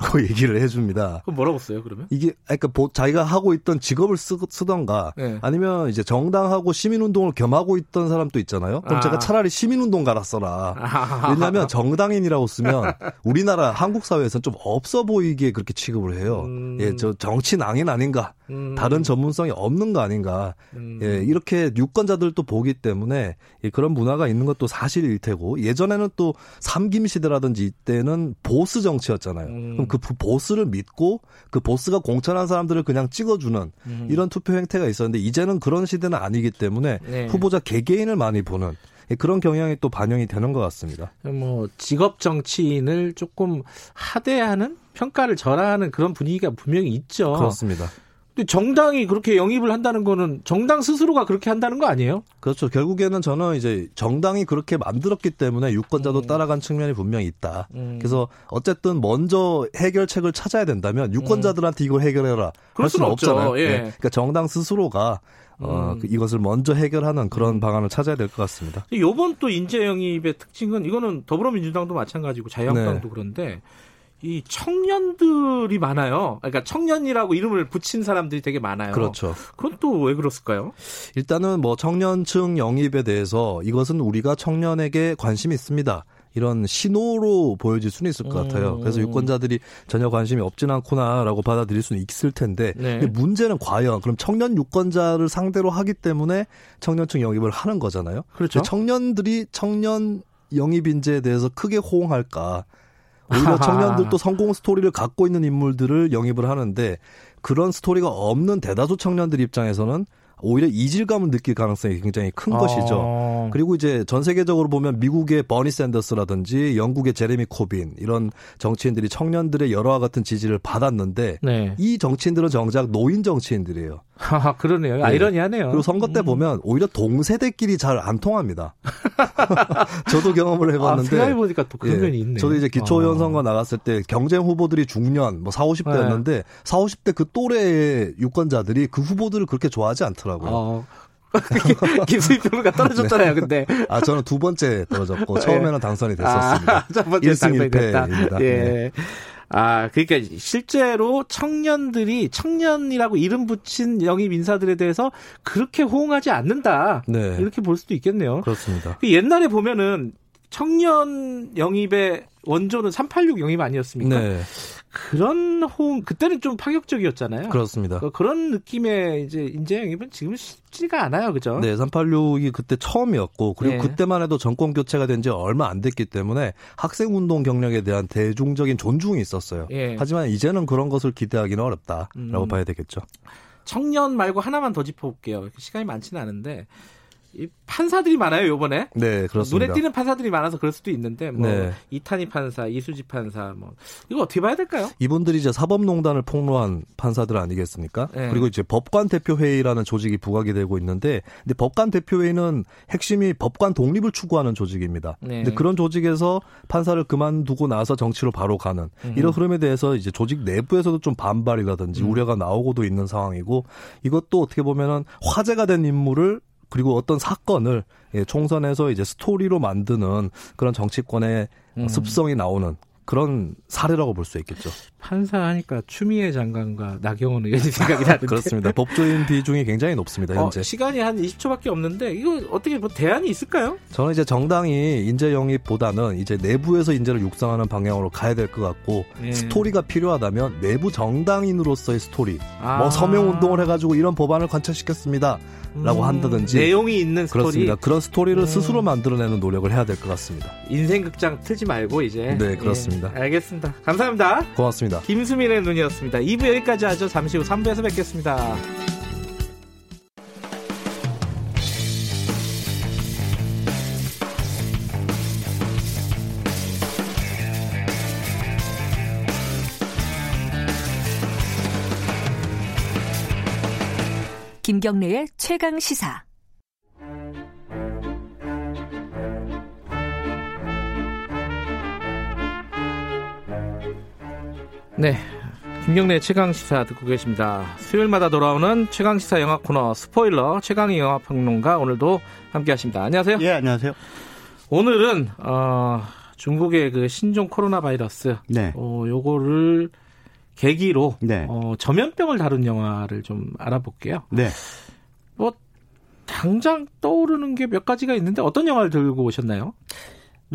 라고 얘기를 해줍니다. 그럼 뭐라고 써요, 그러면? 이게, 그러니까 자기가 하고 있던 직업을 쓰, 던가 네. 아니면 이제 정당하고 시민운동을 겸하고 있던 사람도 있잖아요. 그럼 아. 제가 차라리 시민운동가라 써라. 아. 왜냐하면 정당인이라고 쓰면 우리나라 한국 사회에서는 좀 없어 보이게 그렇게 취급을 해요. 음. 예, 저 정치낭인 아닌가. 음. 다른 전문성이 없는 거 아닌가. 음. 예, 이렇게 유권자들도 보기 때문에 예, 그런 문화가 있는 것도 사실일 테고 예전에는 또 삼김 시대라든지 이때는 보스 정치였잖아요. 그 보스를 믿고 그 보스가 공천한 사람들을 그냥 찍어주는 음. 이런 투표 행태가 있었는데 이제는 그런 시대는 아니기 때문에 네. 후보자 개개인을 많이 보는 예, 그런 경향이 또 반영이 되는 것 같습니다. 뭐 직업 정치인을 조금 하대하는 평가를 절하하는 그런 분위기가 분명히 있죠. 그렇습니다. 정당이 그렇게 영입을 한다는 거는 정당 스스로가 그렇게 한다는 거 아니에요? 그렇죠. 결국에는 저는 이제 정당이 그렇게 만들었기 때문에 유권자도 음. 따라간 측면이 분명히 있다. 음. 그래서 어쨌든 먼저 해결책을 찾아야 된다면 유권자들한테 이걸 해결해라 할 수는. 없잖아요. 예. 네. 그러니까 정당 스스로가 어, 음. 이것을 먼저 해결하는 그런 음. 방안을 찾아야 될 것 같습니다. 요번 또 인재 영입의 특징은 이거는 더불어민주당도 마찬가지고 자유한국당도 네. 그런데 이 청년들이 많아요. 그러니까 청년이라고 이름을 붙인 사람들이 되게 많아요. 그렇죠. 그건 또 왜 그렇을까요? 일단은 뭐 청년층 영입에 대해서 이것은 우리가 청년에게 관심이 있습니다. 이런 신호로 보여질 수는 있을 것 같아요. 음. 그래서 유권자들이 전혀 관심이 없진 않구나라고 받아들일 수는 있을 텐데 네. 문제는 과연 그럼 청년 유권자를 상대로 하기 때문에 청년층 영입을 하는 거잖아요. 그렇죠. 청년들이 청년 영입 인재에 대해서 크게 호응할까? 오히려 청년들도 성공 스토리를 갖고 있는 인물들을 영입을 하는데 그런 스토리가 없는 대다수 청년들 입장에서는 오히려 이질감을 느낄 가능성이 굉장히 큰 아. 것이죠. 그리고 이제 전 세계적으로 보면 미국의 버니 샌더스라든지 영국의 제레미 코빈 이런 정치인들이 청년들의 여러와 같은 지지를 받았는데 네. 이 정치인들은 정작 노인 정치인들이에요. 하 그러네요. 네. 아이러니하네요. 그리고 선거 때 음. 보면 오히려 동세대끼리 잘 안 통합니다. 저도 경험을 해봤는데. 아, 해보니까 또 그런 예. 면이 있네. 저도 이제 기초의원 선거 아. 나갔을 때 경쟁 후보들이 중년, 뭐 4, 50대였는데 네. 4, 50대 그 또래의 유권자들이 그 후보들을 그렇게 좋아하지 않더라고요. 어. 김수희 평론가 떨어졌잖아요, 근데. 아, 저는 두 번째 떨어졌고, 처음에는 당선이 됐었습니다. 아, 첫 번째 1승 1패입니다. 예. 네. 아, 그러니까 실제로 청년들이 청년이라고 이름 붙인 영입 인사들에 대해서 그렇게 호응하지 않는다. 네. 이렇게 볼 수도 있겠네요. 그렇습니다. 그 옛날에 보면은 청년 영입의 원조는 386 영입 아니었습니까? 네. 그런 호응 그때는 좀 파격적이었잖아요. 그렇습니다. 그, 그런 느낌의 이제 인재 영입은 지금 쉽지가 않아요, 그죠? 네, 386이 그때 처음이었고 그리고 네. 그때만 해도 정권 교체가 된 지 얼마 안 됐기 때문에 학생 운동 경력에 대한 대중적인 존중이 있었어요. 네. 하지만 이제는 그런 것을 기대하기는 어렵다라고 음. 봐야 되겠죠. 청년 말고 하나만 더 짚어볼게요. 시간이 많지는 않은데 이 판사들이 많아요 요번에. 네 그렇습니다. 눈에 띄는 판사들이 많아서 그럴 수도 있는데 뭐 네. 이탄희 판사, 이수지 판사 뭐 이거 어떻게 봐야 될까요? 이분들이 이제 사법농단을 폭로한 판사들 아니겠습니까? 네. 그리고 이제 법관 대표회의라는 조직이 부각이 되고 있는데, 근데 법관 대표회의는 핵심이 법관 독립을 추구하는 조직입니다. 네. 근데 그런 조직에서 판사를 그만두고 나서 정치로 바로 가는 음. 이런 흐름에 대해서 이제 조직 내부에서도 좀 반발이라든지 음. 우려가 나오고도 있는 상황이고 이것도 어떻게 보면은 화제가 된 인물을 그리고 어떤 사건을 예, 총선에서 이제 스토리로 만드는 그런 정치권의 음. 습성이 나오는 그런 사례라고 볼 수 있겠죠. 판사하니까 추미애 장관과 나경원 의원이 생각이 나는데 그렇습니다. 법조인 비중이 굉장히 높습니다. 어, 현재 어, 시간이 한 20초밖에 없는데 이거 어떻게 뭐 대안이 있을까요? 저는 이제 정당이 인재 영입보다는 이제 내부에서 인재를 육성하는 방향으로 가야 될 것 같고 예. 스토리가 필요하다면 내부 정당인으로서의 스토리, 아. 뭐 서명 운동을 해가지고 이런 법안을 관철시켰습니다. 라고 음, 한다든지 내용이 있는 스토리 그렇습니다. 그런 스토리를 음. 스스로 만들어내는 노력을 해야 될 것 같습니다. 인생 극장 틀지 말고 이제 네 그렇습니다. 예, 알겠습니다. 감사합니다. 고맙습니다. 고맙습니다. 김수민의 눈이었습니다. 2부 여기까지 하죠. 잠시 후 3부에서 뵙겠습니다. 김경래의 최강 시사. 네. 김경래 최강 시사 듣고 계십니다. 수요일마다 돌아오는 최강 시사 영화 코너 스포일러 최강희 영화 평론가 오늘도 함께 하십니다. 안녕하세요. 예, 안녕하세요. 오늘은 어, 중국의 그 신종 코로나 바이러스 네. 어, 요거를 계기로 네. 어, 전염병을 다룬 영화를 좀 알아볼게요. 네. 뭐 당장 떠오르는 게 몇 가지가 있는데 어떤 영화를 들고 오셨나요?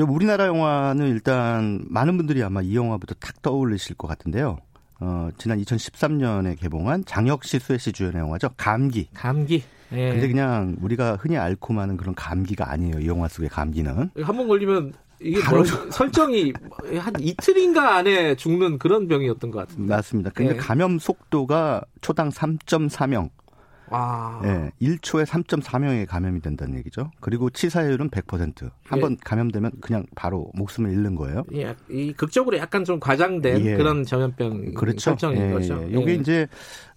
우리나라 영화는 일단 많은 분들이 아마 이 영화부터 탁 떠올리실 것 같은데요. 어, 지난 2013년에 개봉한 장혁 씨, 수혜 씨 주연의 영화죠. 감기. 감기. 예. 근데 그냥 우리가 흔히 앓고 마는 그런 감기가 아니에요. 이 영화 속의 감기는. 한 번 걸리면 이게 바로 설정이 한 이틀인가 안에 죽는 그런 병이었던 것 같은데. 맞습니다. 근데 예. 감염 속도가 초당 3.4명. 와. 예, 1초에 3.4명이 감염이 된다는 얘기죠. 그리고 치사율은 100%. 한번 예. 감염되면 그냥 바로 목숨을 잃는 거예요. 예, 이 극적으로 약간 좀 과장된 예. 그런 전염병 그렇죠. 설정인 예, 거죠. 예. 이게 이제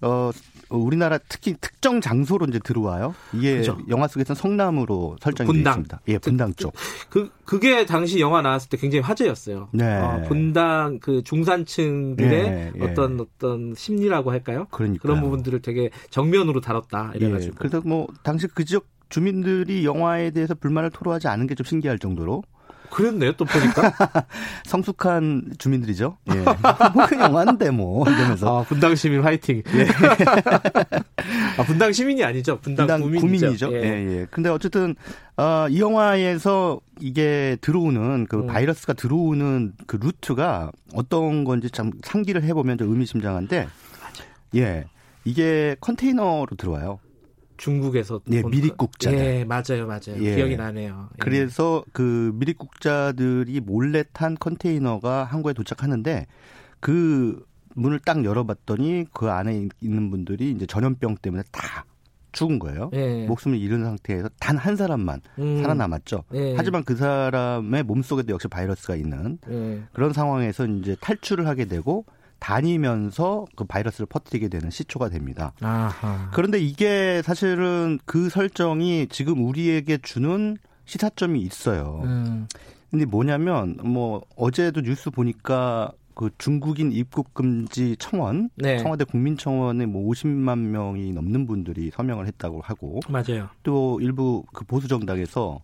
어 우리나라 특히 특정 장소로 이제 들어와요. 이게 그렇죠. 영화 속에서는 성남으로 설정이 분당. 있습니다. 예, 분당 쪽. 그 그게 당시 영화 나왔을 때 굉장히 화제였어요. 네. 어, 분당 그 중산층들의 예, 예. 어떤 어떤 심리라고 할까요? 그러니까 그런 부분들을 되게 정면으로 다뤘 다 이래가지고. 예, 그래서 뭐 당시 그 지역 주민들이 영화에 대해서 불만을 토로하지 않은 게 좀 신기할 정도로 그랬네요, 또 보니까. 성숙한 주민들이죠. 예. 뭐 그냥 왔는데 뭐 이러면서. 아, 분당 시민 화이팅. 예. 아, 분당 시민이 아니죠. 분당, 분당 구민이죠. 구민이죠. 예. 예, 예. 근데 어쨌든 어, 이 영화에서 이게 들어오는 그 음. 바이러스가 들어오는 그 루트가 어떤 건지 참 상기를 해보면 좀 의미심장한데, 예, 이게 컨테이너로 들어와요. 중국에서 예, 미립국자. 예, 맞아요, 맞아요. 예. 기억이 나네요. 예. 그래서 그 미립국자들이 몰래 탄 컨테이너가 한국에 도착하는데 그 문을 딱 열어봤더니 그 안에 있는 분들이 이제 전염병 때문에 다 죽은 거예요. 예. 목숨을 잃은 상태에서 단 한 사람만 음. 살아남았죠. 예. 하지만 그 사람의 몸속에도 역시 바이러스가 있는 예. 그런 상황에서 이제 탈출을 하게 되고 다니면서 그 바이러스를 퍼뜨리게 되는 시초가 됩니다. 아하. 그런데 이게 사실은 그 설정이 지금 우리에게 주는 시사점이 있어요. 음. 근데 뭐냐면 뭐 어제도 뉴스 보니까 그 중국인 입국 금지 청원, 네. 청와대 국민청원에 뭐 50만 명이 넘는 분들이 서명을 했다고 하고 맞아요. 또 일부 그 보수 정당에서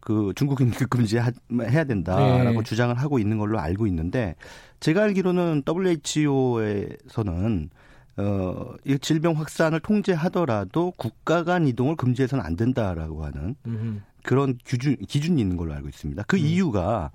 그 중국인 금지 해야 된다라고 네. 주장을 하고 있는 걸로 알고 있는데 제가 알기로는 WHO에서는 어, 이 질병 확산을 통제하더라도 국가 간 이동을 금지해서는 안 된다라고 하는 음흠. 그런 기준, 기준이 있는 걸로 알고 있습니다. 그 음. 이유가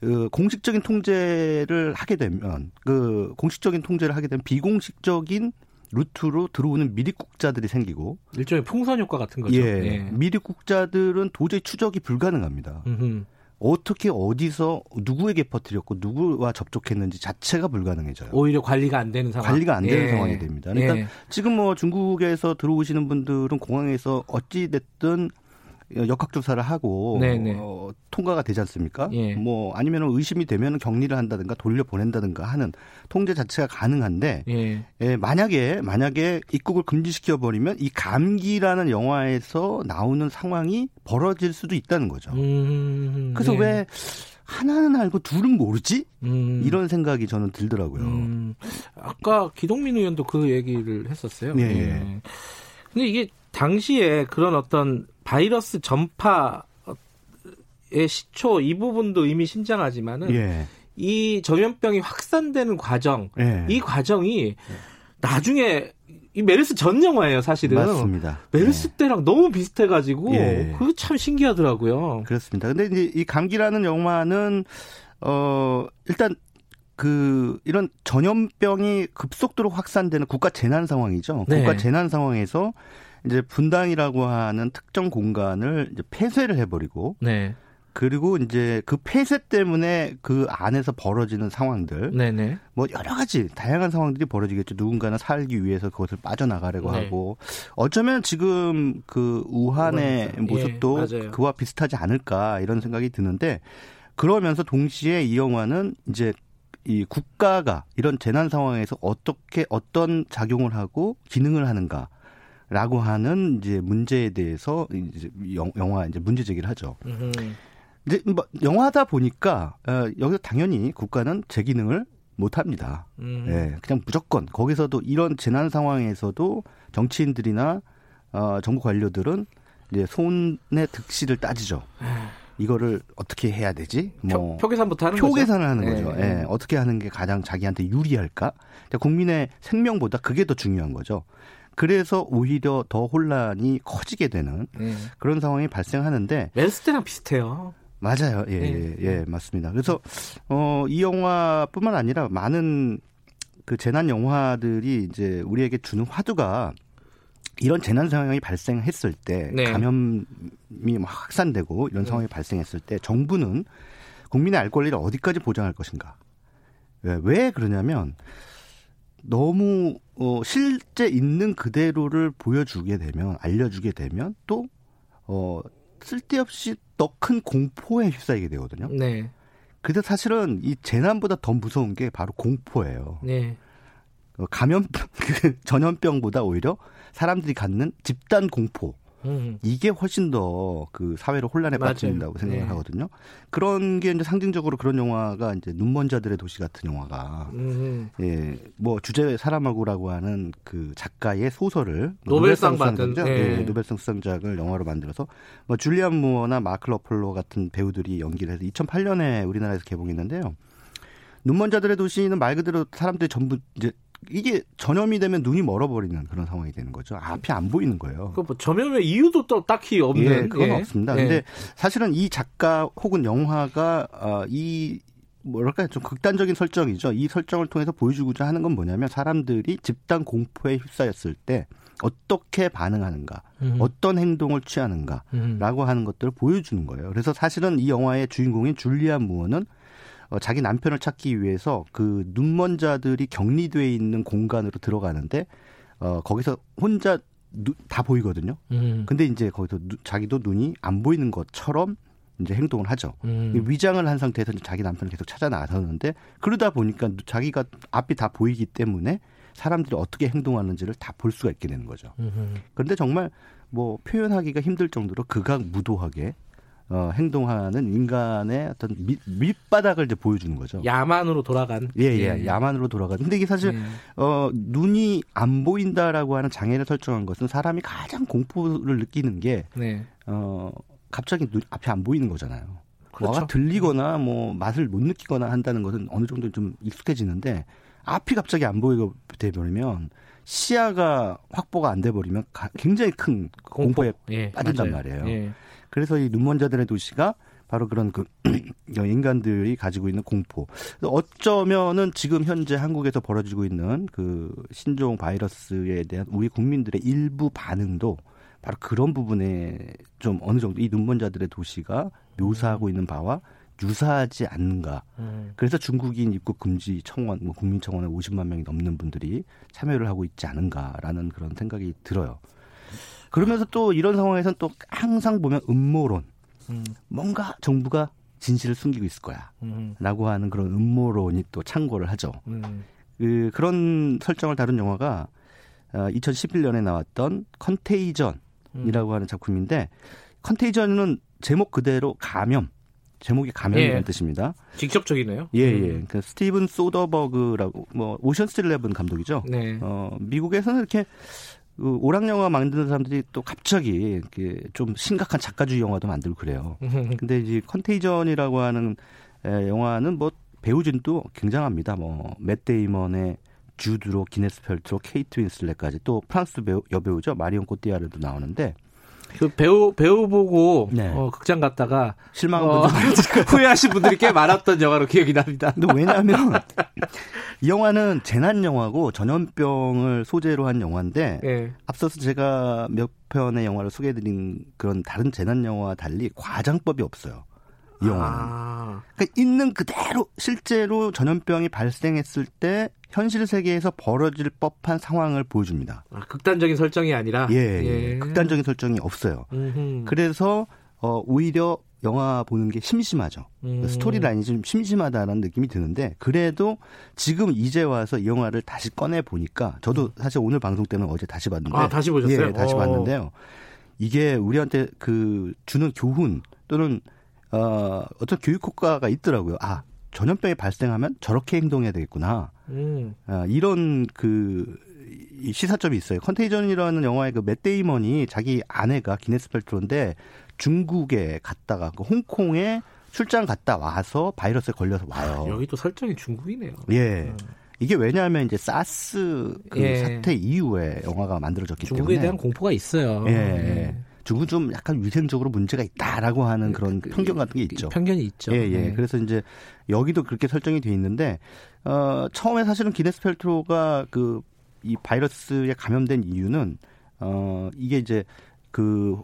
그 공식적인 통제를 하게 되면 그 공식적인 통제를 하게 되면 비공식적인 루트로 들어오는 미립국자들이 생기고 일종의 풍선 효과 같은 거죠. 예, 예. 미립국자들은 도저히 추적이 불가능합니다. 음흠. 어떻게 어디서 누구에게 퍼뜨렸고 누구와 접촉했는지 자체가 불가능해져요. 오히려 관리가 안 되는 상황. 관리가 안 되는 예. 상황이 됩니다. 그러니까 예. 지금 뭐 중국에서 들어오시는 분들은 공항에서 어찌 됐든 역학 조사를 하고 어, 통과가 되지 않습니까? 예. 뭐 아니면 의심이 되면 격리를 한다든가 돌려 보낸다든가 하는 통제 자체가 가능한데 예. 예, 만약에 만약에 입국을 금지시켜 버리면 이 감기라는 영화에서 나오는 상황이 벌어질 수도 있다는 거죠. 음, 그래서 네. 왜 하나는 알고 둘은 모르지? 음. 이런 생각이 저는 들더라고요. 음. 아까 기동민 의원도 그 얘기를 했었어요. 네. 네. 근데 이게 당시에 그런 어떤 바이러스 전파의 시초 이 부분도 이미 신장하지만은 예. 이 전염병이 확산되는 과정, 예. 이 과정이 나중에 이 메르스 전 영화예요, 사실은. 맞습니다. 메르스 예. 때랑 너무 비슷해가지고 예. 그거 참 신기하더라고요. 그렇습니다. 근데 이제 이 감기라는 영화는 어 일단 그 이런 전염병이 급속도로 확산되는 국가 재난 상황이죠. 네. 국가 재난 상황에서 이제 분당이라고 하는 특정 공간을 이제 폐쇄를 해버리고 네. 그리고 이제 그 폐쇄 때문에 그 안에서 벌어지는 상황들, 네네. 뭐 여러 가지 다양한 상황들이 벌어지겠죠. 누군가는 살기 위해서 그것을 빠져나가려고 네. 하고 어쩌면 지금 그 우한의 모습도 예, 그와 비슷하지 않을까 이런 생각이 드는데 그러면서 동시에 이 영화는 이제 이 국가가 이런 재난 상황에서 어떻게 어떤 작용을 하고 기능을 하는가 라고 하는 이제 문제에 대해서 이제 영화 이제 문제 제기를 하죠. 이제 뭐 영화다 보니까 어, 여기서 당연히 국가는 제 기능을 못 합니다. 음. 예, 그냥 무조건 거기서도 이런 재난 상황에서도 정치인들이나 어, 정부 관료들은 이제 손의 득실을 따지죠. 이거를 어떻게 해야 되지? 뭐 표, 계산부터 하는 표 거죠? 계산을 하는 네. 거죠. 예, 어떻게 하는 게 가장 자기한테 유리할까? 국민의 생명보다 그게 더 중요한 거죠. 그래서 오히려 더 혼란이 커지게 되는 네. 그런 상황이 발생하는데 멜스 때랑 비슷해요. 맞아요. 예, 네. 예, 예, 맞습니다. 그래서 어, 이 영화뿐만 아니라 많은 그 재난 영화들이 이제 우리에게 주는 화두가 이런 재난 상황이 발생했을 때 네. 감염이 확산되고 이런 네. 상황이 네. 발생했을 때 정부는 국민의 알 권리를 어디까지 보장할 것인가? 왜, 왜 그러냐면 너무 어, 실제 있는 그대로를 보여주게 되면 알려주게 되면 또 어, 쓸데없이 더 큰 공포에 휩싸이게 되거든요. 네. 근데 사실은 이 재난보다 더 무서운 게 바로 공포예요. 네. 어, 감염 그 전염병보다 오히려 사람들이 갖는 집단 공포 음. 이게 훨씬 더 그 사회를 혼란에 빠뜨린다고 생각을 네. 하거든요. 그런 게 이제 상징적으로 그런 영화가 이제 눈먼 자들의 도시 같은 영화가 음. 예, 뭐 주제 사람하고라고 하는 그 작가의 소설을 노벨상, 받은 네. 네. 노벨상 수상작을 영화로 만들어서 뭐 줄리안 무어나 마크 러플로 같은 배우들이 연기를 해서 2008년에 우리나라에서 개봉했는데요. 눈먼 자들의 도시는 말 그대로 사람들이 전부 이제 이게 전염이 되면 눈이 멀어버리는 그런 상황이 되는 거죠. 앞이 안 보이는 거예요. 그 뭐 전염의 이유도 또 딱히 없는. 예, 그건 예. 없습니다. 예. 근데 사실은 이 작가 혹은 영화가 어, 이 뭐랄까 좀 극단적인 설정이죠. 이 설정을 통해서 보여주고자 하는 건 뭐냐면 사람들이 집단 공포에 휩싸였을 때 어떻게 반응하는가, 음. 어떤 행동을 취하는가라고 음. 하는 것들을 보여주는 거예요. 그래서 사실은 이 영화의 주인공인 줄리안 무어는 어, 자기 남편을 찾기 위해서 그 눈먼 자들이 격리돼 있는 공간으로 들어가는데 어, 거기서 혼자 누, 다 보이거든요. 음. 근데 이제 거기서 누, 자기도 눈이 안 보이는 것처럼 이제 행동을 하죠. 음. 위장을 한 상태에서 자기 남편을 계속 찾아 나서는데 그러다 보니까 자기가 앞이 다 보이기 때문에 사람들이 어떻게 행동하는지를 다 볼 수가 있게 되는 거죠. 음흠. 그런데 정말 뭐 표현하기가 힘들 정도로 극악무도하게 어, 행동하는 인간의 어떤 밑, 밑바닥을 이제 보여주는 거죠. 야만으로 돌아간. 예, 예, 예. 야만으로 돌아간. 근데 이게 사실, 예. 어, 눈이 안 보인다라고 하는 장애를 설정한 것은 사람이 가장 공포를 느끼는 게, 네. 어, 갑자기 눈, 앞이 안 보이는 거잖아요. 그렇죠. 뭐가 들리거나 뭐 맛을 못 느끼거나 한다는 것은 어느 정도 좀 익숙해지는데, 앞이 갑자기 안 보이게 돼버리면, 시야가 확보가 안 돼버리면 굉장히 큰 공포에 공포. 예, 빠진단 맞아요. 말이에요. 예. 그래서 이 눈먼 자들의 도시가 바로 그런 그 인간들이 가지고 있는 공포. 어쩌면은 지금 현재 한국에서 벌어지고 있는 그 신종 바이러스에 대한 우리 국민들의 일부 반응도 바로 그런 부분에 좀 어느 정도 이 눈먼 자들의 도시가 묘사하고 있는 바와 유사하지 않는가. 음. 그래서 중국인 입국 금지 청원, 뭐 국민 청원에 50만 명이 넘는 분들이 참여를 하고 있지 않은가라는 그런 생각이 들어요. 그러면서 또 이런 상황에서는 또 항상 보면 음모론. 음. 뭔가 정부가 진실을 숨기고 있을 거야. 음. 라고 하는 그런 음모론이 또 창고를 하죠. 음. 그, 그런 설정을 다룬 영화가 어, 2011년에 나왔던 Contagion이라고 음. 하는 작품인데 Contagion은 제목 그대로 감염. 제목이 감염이라는 예. 뜻입니다. 직접적이네요. 예, 예. 그 스티븐 소더버그라고 뭐 Ocean's 11 감독이죠. 네. 어, 미국에서는 이렇게 그 오락 영화 만드는 사람들이 또 갑자기 이렇게 좀 심각한 작가주의 영화도 만들고 그래요. 근데 이제 Contagion이라고 하는 에, 영화는 뭐 배우진도 굉장합니다. 뭐 맷 데이먼의 주드로 기네스 펠트로 케이트 윈슬렛까지 또 프랑스 배우 여배우죠 마리온 코티아르도 나오는데 그 배우 배우 보고 네. 어, 극장 갔다가 실망한 어, 후회하신 분들이 꽤 많았던 영화로 기억이 납니다. 근데 왜냐하면 이 영화는 재난 영화고 전염병을 소재로 한 영화인데 네. 앞서서 제가 몇 편의 영화를 소개해드린 그런 다른 재난 영화와 달리 과장법이 없어요. 이 영화는. 아. 그러니까 있는 그대로 실제로 전염병이 발생했을 때 현실 세계에서 벌어질 법한 상황을 보여줍니다. 아, 극단적인 설정이 아니라 예, 예. 예. 극단적인 설정이 없어요. 음흠. 그래서 어 오히려 영화 보는 게 심심하죠. 음. 스토리 라인이 좀 심심하다는 느낌이 드는데 그래도 지금 이제 와서 이 영화를 다시 꺼내 보니까 저도 사실 오늘 방송 때문에 어제 다시 봤는데 아 다시 보셨어요? 예, 다시 오. 봤는데요. 이게 우리한테 그 주는 교훈 또는 어 어떤 교육 효과가 있더라고요. 아 전염병이 발생하면 저렇게 행동해야 되겠구나. 음. 아, 이런 그 시사점이 있어요. 컨테이전이라는 영화의 그 맷 데이먼이 자기 아내가 기네스 펠트로인데 중국에 갔다가 그 홍콩에 출장 갔다 와서 바이러스에 걸려서 와요. 아, 여기 또 설정이 중국이네요. 예. 음. 이게 왜냐하면 이제 사스 그 예. 사태 이후에 영화가 만들어졌기 중국에 때문에 중국에 대한 공포가 있어요. 예. 예. 중국은 좀 약간 위생적으로 문제가 있다라고 하는 그, 그런 그, 편견 같은 게 있죠. 편견이 있죠. 예, 예. 네. 그래서 이제 여기도 그렇게 설정이 돼 있는데 어 처음에 사실은 기네스 펠트로가 그 이 바이러스에 감염된 이유는 어 이게 이제 그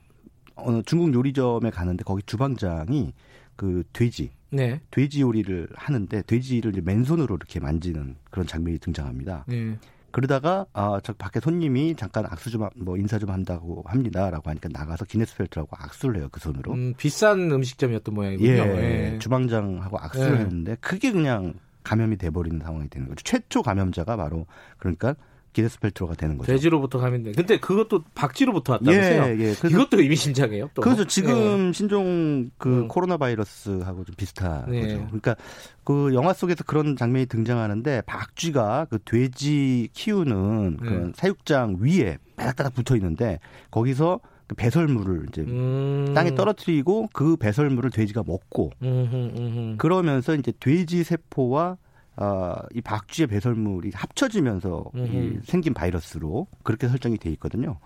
어느 중국 요리점에 가는데 거기 주방장이 그 돼지 네. 돼지 요리를 하는데 돼지를 이제 맨손으로 이렇게 만지는 그런 장면이 등장합니다. 네. 그러다가 아 저 밖에 손님이 잠깐 악수 좀 뭐 인사 좀 한다고 합니다라고 하니까 나가서 기네스펠트라고 악수를 해요 그 손으로. 음, 비싼 음식점이었던 모양이군요. 예, 예. 주방장하고 악수를 예. 했는데 그게 그냥 감염이 돼버리는 상황이 되는 거죠. 최초 감염자가 바로 그러니까 기네스펠트로가 되는 거죠. 돼지로부터 감염된. 근데 그것도 박쥐로부터 왔다면서요? 예, 예. 이것도 의미심장해요. 또. 그래서 지금 예. 신종 그 음. 코로나 바이러스하고 좀 비슷한 예. 거죠. 그러니까 그 영화 속에서 그런 장면이 등장하는데 박쥐가 그 돼지 키우는 그 음. 사육장 위에 바닥바닥 붙어 있는데 거기서 그 배설물을 이제 음. 땅에 떨어뜨리고 그 배설물을 돼지가 먹고 음흠, 음흠. 그러면서 이제 돼지 세포와 어, 이 박쥐의 배설물이 합쳐지면서 이 생긴 바이러스로 그렇게 설정이 돼 있거든요.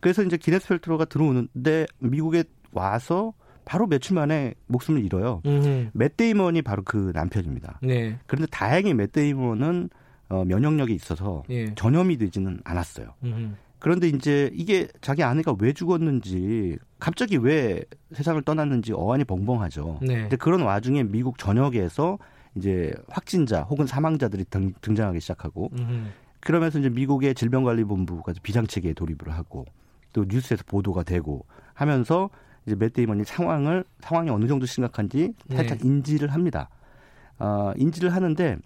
그래서 이제 기네스 펠트로가 들어오는데 미국에 와서 바로 며칠 만에 목숨을 잃어요. 맷 데이먼이 바로 그 남편입니다. 네. 그런데 다행히 맷 데이먼은 어, 면역력이 있어서 예. 전염이 되지는 않았어요. 음흠. 그런데 이제 이게 자기 아내가 왜 죽었는지 갑자기 왜 세상을 떠났는지 어안이 벙벙하죠. 네. 근데 그런 와중에 미국 전역에서 이제 확진자 혹은 사망자들이 등, 장하기 시작하고 음흠. 그러면서 이제 미국의 질병관리본부가 비상체계에 돌입을 하고 또 뉴스에서 보도가 되고 하면서 이제 맷 데이먼이 상황을 상황이 어느 정도 심각한지 살짝 네. 인지를 합니다. 어, 인지를 하는데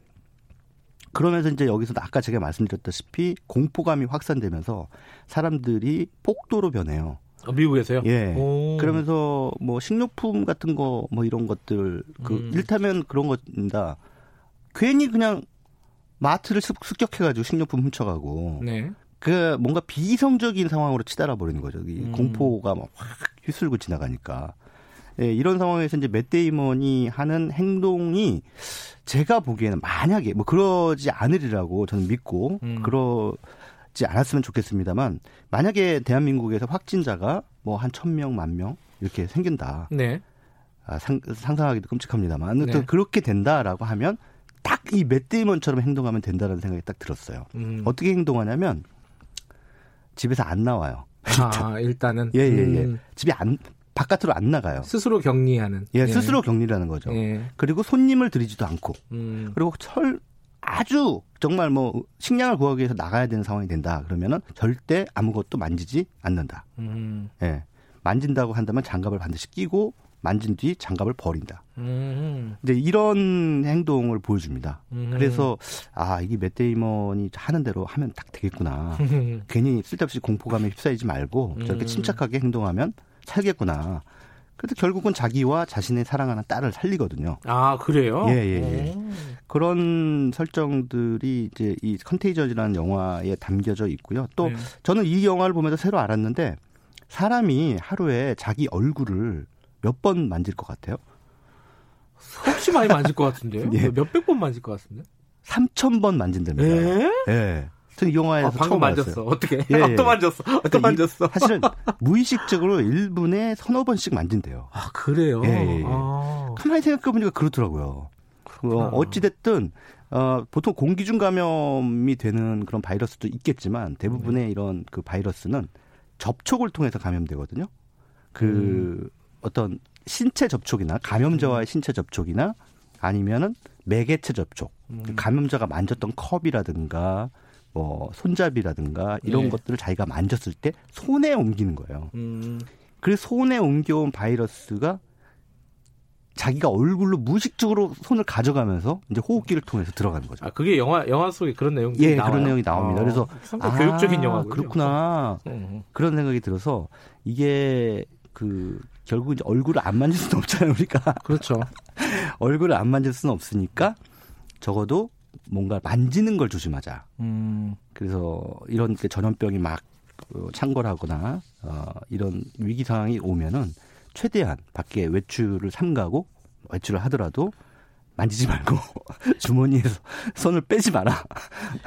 그러면서 이제 여기서 아까 제가 말씀드렸다시피 공포감이 확산되면서 사람들이 폭도로 변해요. 어, 미국에서요? 예. 오. 그러면서 뭐 식료품 같은 거 뭐 이런 것들 그 음. 일타면 그런 겁니다. 괜히 그냥 마트를 습격해가지고 식료품 훔쳐가고 네. 그 뭔가 비이성적인 상황으로 치달아 버리는 거죠. 이 음. 공포가 막 확 휘슬고 지나가니까. 예, 이런 상황에서 이제 맷 데이먼이 하는 행동이 제가 보기에는 만약에 뭐 그러지 않으리라고 저는 믿고 음. 그러 지 않았으면 좋겠습니다만 만약에 대한민국에서 확진자가 뭐 한 천 명, 만 명 이렇게 생긴다. 네. 아, 상, 상상하기도 끔찍합니다만 네. 그렇게 된다라고 하면 딱 이 맷데이먼처럼 행동하면 된다는 생각이 딱 들었어요. 음. 어떻게 행동하냐면 집에서 안 나와요. 아, 일단은 예, 예, 예. 음. 집에 안 바깥으로 안 나가요. 스스로 격리하는. 예, 예. 스스로 격리라는 거죠. 예. 그리고 손님을 들이지도 않고. 음. 그리고 철 아주 정말 뭐 식량을 구하기 위해서 나가야 되는 상황이 된다 그러면은 절대 아무것도 만지지 않는다. 음. 예. 만진다고 한다면 장갑을 반드시 끼고 만진 뒤 장갑을 버린다. 음. 이제 이런 행동을 보여줍니다. 음. 그래서 아 이게 맷데이먼이 하는 대로 하면 딱 되겠구나. 괜히 쓸데없이 공포감에 휩싸이지 말고 저렇게 음. 침착하게 행동하면 살겠구나. 그래서 결국은 자기와 자신의 사랑하는 딸을 살리거든요. 아 그래요? 예 예, 예. 그런 설정들이 이제 이 컨테이전이라는 영화에 담겨져 있고요. 또 네. 저는 이 영화를 보면서 새로 알았는데 사람이 하루에 자기 얼굴을 몇 번 만질 것 같아요? 혹시 많이 만질 것 같은데요? 예. 몇백 번 만질 것 같은데? 3천 번 만진답니다. 예? 예. 저는 이 영화에서 아, 처음 만졌어. 어떻게? 예, 예. 또 만졌어. 또 그러니까 만졌어. 사실은 무의식적으로 1분에 서너 번씩 만진대요. 아 그래요? 예. 예. 예. 아. 가만히 생각해 보니까 그렇더라고요. 어, 어찌 됐든 어, 보통 공기중 감염이 되는 그런 바이러스도 있겠지만 대부분의 네. 이런 그 바이러스는 접촉을 통해서 감염되거든요. 그 음. 어떤 신체 접촉이나 감염자와의 음. 신체 접촉이나 아니면은 매개체 접촉. 음. 감염자가 만졌던 컵이라든가 뭐 손잡이라든가 이런 네. 것들을 자기가 만졌을 때 손에 옮기는 거예요. 음. 그래서 손에 옮겨온 바이러스가 자기가 얼굴로 무의식적으로 손을 가져가면서 이제 호흡기를 통해서 들어가는 거죠. 아 그게 영화 영화 속에 그런 내용이 예 나와요? 그런 내용이 나옵니다. 어, 그래서 아, 교육적인 영화 그렇구나 음. 그런 생각이 들어서 이게 그 결국 이제 얼굴을 안 만질 수는 없잖아요 우리가 그렇죠. 얼굴을 안 만질 수는 없으니까 적어도 뭔가 만지는 걸 조심하자. 음. 그래서 이런 전염병이 막 어, 창궐하거나 어, 이런 위기 상황이 오면은 최대한 밖에 외출을 삼가고 외출을 하더라도 만지지 말고 주머니에서 손을 빼지 마라.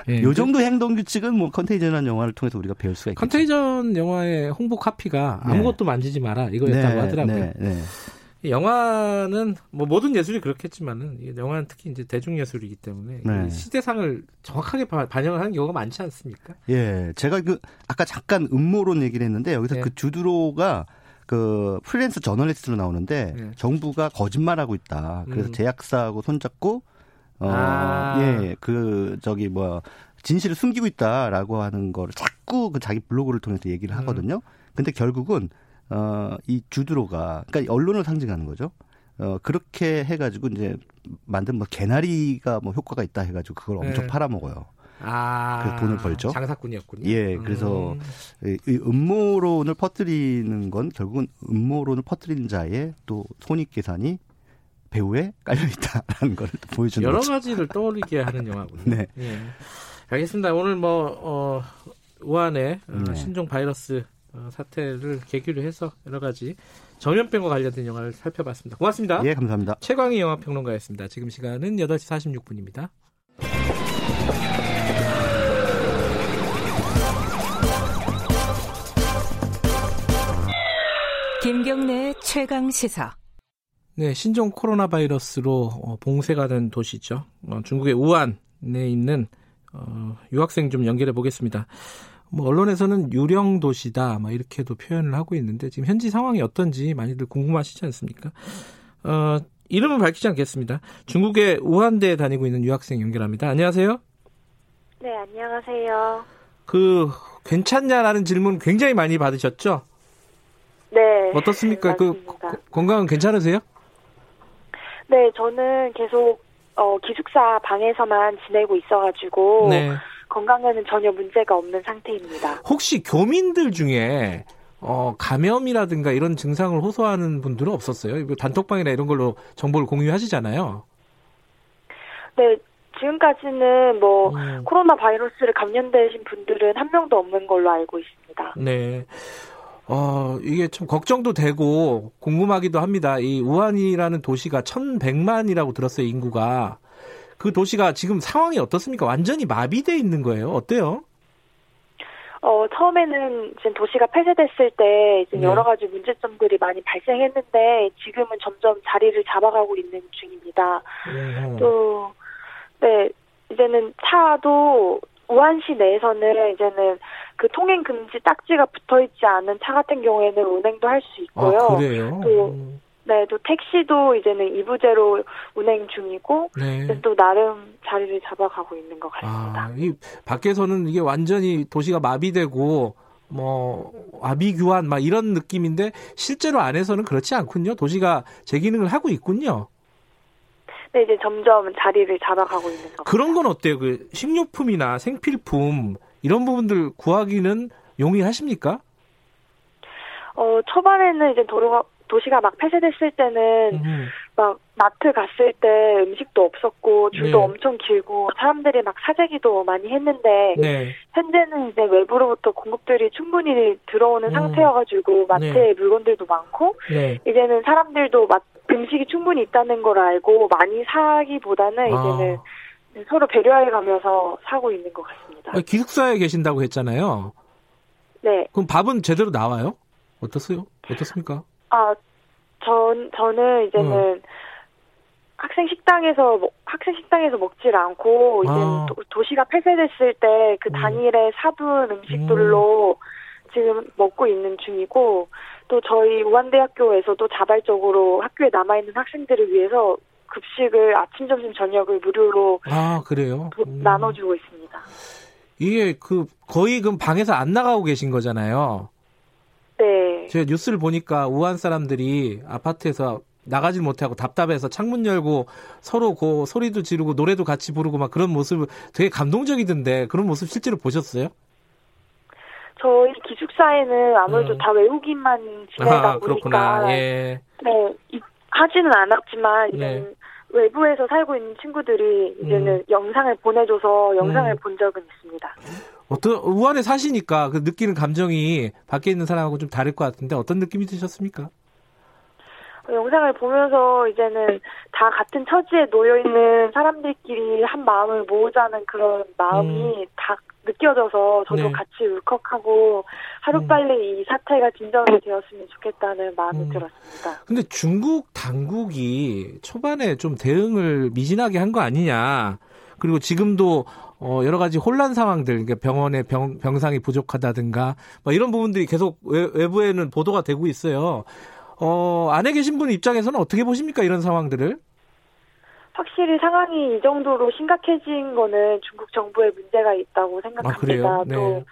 예, 요 정도 행동 규칙은 뭐 컨테이전이라는 영화를 통해서 우리가 배울 수가 있겠죠. 컨테이전 영화의 홍보 카피가 네. 아무것도 만지지 마라 이거였다고 네, 하더라고요. 네, 네. 영화는 뭐 모든 예술이 그렇겠지만은 영화는 특히 이제 대중 예술이기 때문에 네. 시대상을 정확하게 반영을 하는 경우가 많지 않습니까? 예, 제가 그 아까 잠깐 음모론 얘기를 했는데 여기서 네. 그 주드로가 그 프리랜서 저널리스트로 나오는데 네. 정부가 거짓말하고 있다. 그래서 음. 제약사하고 손잡고 어, 아. 예, 그 저기 뭐 진실을 숨기고 있다라고 하는 거를 자꾸 그 자기 블로그를 통해서 얘기를 음. 하거든요. 근데 결국은 어, 이 주드로가, 그러니까 언론을 상징하는 거죠. 어, 그렇게 해가지고 이제 만든 뭐 개나리가 뭐 효과가 있다 해가지고 그걸 엄청 네. 팔아먹어요. 아, 그래서 돈을 벌죠. 장사꾼이었군요. 예, 그래서 음. 이 음모론을 퍼뜨리는 건 결국은 음모론을 퍼뜨리는 자의 또 손익 계산이 배우에 깔려 있다라는 걸 보여주는 여러 거죠. 가지를 떠올리게 하는 영화군요. 네. 예. 알겠습니다. 오늘 뭐 어, 우한의 어, 네. 신종 바이러스 어, 사태를 계기로 해서 여러 가지 전염병과 관련된 영화를 살펴봤습니다. 고맙습니다. 예, 감사합니다. 최광희 영화 평론가였습니다. 지금 시간은 8시 46분입니다. 김경래 최강 시사. 네, 신종 코로나 바이러스로 어, 봉쇄가 된 도시죠. 어, 중국의 우한에 있는 유학생 좀 연결해 보겠습니다. 뭐 언론에서는 유령 도시다, 막 이렇게도 표현을 하고 있는데 지금 현지 상황이 어떤지 많이들 궁금하시지 않습니까? 어, 이름은 밝히지 않겠습니다. 중국의 우한대에 다니고 있는 유학생 연결합니다. 안녕하세요. 네, 안녕하세요. 그 괜찮냐라는 질문 굉장히 많이 받으셨죠? 네. 어떻습니까? 그 건강은 괜찮으세요? 네, 저는 계속 어, 기숙사 방에서만 지내고 있어가지고 네. 건강에는 전혀 문제가 없는 상태입니다. 혹시 교민들 중에 어, 감염이라든가 이런 증상을 호소하는 분들은 없었어요? 단톡방이나 이런 걸로 정보를 공유하시잖아요. 네, 지금까지는 뭐 음. 코로나 바이러스를 감염되신 분들은 한 명도 없는 걸로 알고 있습니다. 네. 어, 이게 참 걱정도 되고 궁금하기도 합니다. 이 우한이라는 도시가 1100만이라고 들었어요, 인구가. 그 도시가 지금 상황이 어떻습니까? 완전히 마비돼 있는 거예요. 어때요? 어, 처음에는 지금 도시가 폐쇄됐을 때 이제 네. 여러 가지 문제점들이 많이 발생했는데 지금은 점점 자리를 잡아가고 있는 중입니다. 네. 또, 네, 이제는 차도 우한시 내에서는 이제는 그 통행 금지 딱지가 붙어 있지 않은 차 같은 경우에는 운행도 할 수 있고요. 아, 그래요? 또 음. 네, 또 택시도 이제는 이부제로 운행 중이고 네. 또 나름 자리를 잡아가고 있는 것 같습니다. 아, 이 밖에서는 이게 완전히 도시가 마비되고 뭐 아비규환 막 이런 느낌인데 실제로 안에서는 그렇지 않군요. 도시가 제 기능을 하고 있군요. 네, 이제 점점 자리를 잡아가고 있는 것 그런 건 어때요? 그 식료품이나 생필품 이런 부분들 구하기는 용이하십니까? 어, 초반에는 이제 도로가 도시가 막 폐쇄됐을 때는 음. 막 마트 갔을 때 음식도 없었고 줄도 네. 엄청 길고 사람들이 막 사재기도 많이 했는데 네. 현재는 이제 외부로부터 공급들이 충분히 들어오는 음. 상태여가지고 마트에 네. 물건들도 많고 네. 이제는 사람들도 마, 음식이 충분히 있다는 걸 알고 많이 사기보다는 아. 이제는 서로 배려해 가면서 사고 있는 것 같습니다. 기숙사에 계신다고 했잖아요. 네. 그럼 밥은 제대로 나와요? 어떻어요? 어떻습니까? 아, 전, 저는 이제는 음. 학생 식당에서, 학생 식당에서 먹질 않고, 이제 아. 도, 시가 폐쇄됐을 때그 음. 단일에 사둔 음식들로 음. 지금 먹고 있는 중이고, 또 저희 우한대학교에서도 자발적으로 학교에 남아 있는 학생들을 위해서 급식을 아침, 점심, 저녁을 무료로 아 그래요 음. 나눠주고 있습니다. 이게 그 거의 그럼 방에서 안 나가고 계신 거잖아요. 네. 제가 뉴스를 보니까 우한 사람들이 아파트에서 나가질 못하고 답답해서 창문 열고 서로 고 소리도 지르고 노래도 같이 부르고 막 그런 모습 되게 감동적이던데 그런 모습 실제로 보셨어요? 저희 기숙사에는 아무래도 음. 다 외국인만 지내다 아, 보니까 예. 네 하지는 않았지만 네. 외부에서 살고 있는 친구들이 이제는 음. 영상을 보내줘서 영상을 음. 본 적은 있습니다. 어떤 우한에 사시니까 그 느끼는 감정이 밖에 있는 사람하고 좀 다를 것 같은데 어떤 느낌이 드셨습니까? 영상을 보면서 이제는 다 같은 처지에 놓여 있는 사람들끼리 한 마음을 모으자는 그런 마음이 음. 다 느껴져서 저도 네. 같이 울컥하고 하루빨리 음. 이 사태가 진정이 되었으면 좋겠다는 마음이 음. 들었습니다. 근데 중국 당국이 초반에 좀 대응을 미진하게 한 거 아니냐. 그리고 지금도 어 여러 가지 혼란 상황들, 그러니까 병원에 병, 병상이 부족하다든가 뭐 이런 부분들이 계속 외, 외부에는 보도가 되고 있어요. 어, 안에 계신 분 입장에서는 어떻게 보십니까? 이런 상황들을? 확실히 상황이 이 정도로 심각해진 거는 중국 정부의 문제가 있다고 생각합니다. 아, 네. 또,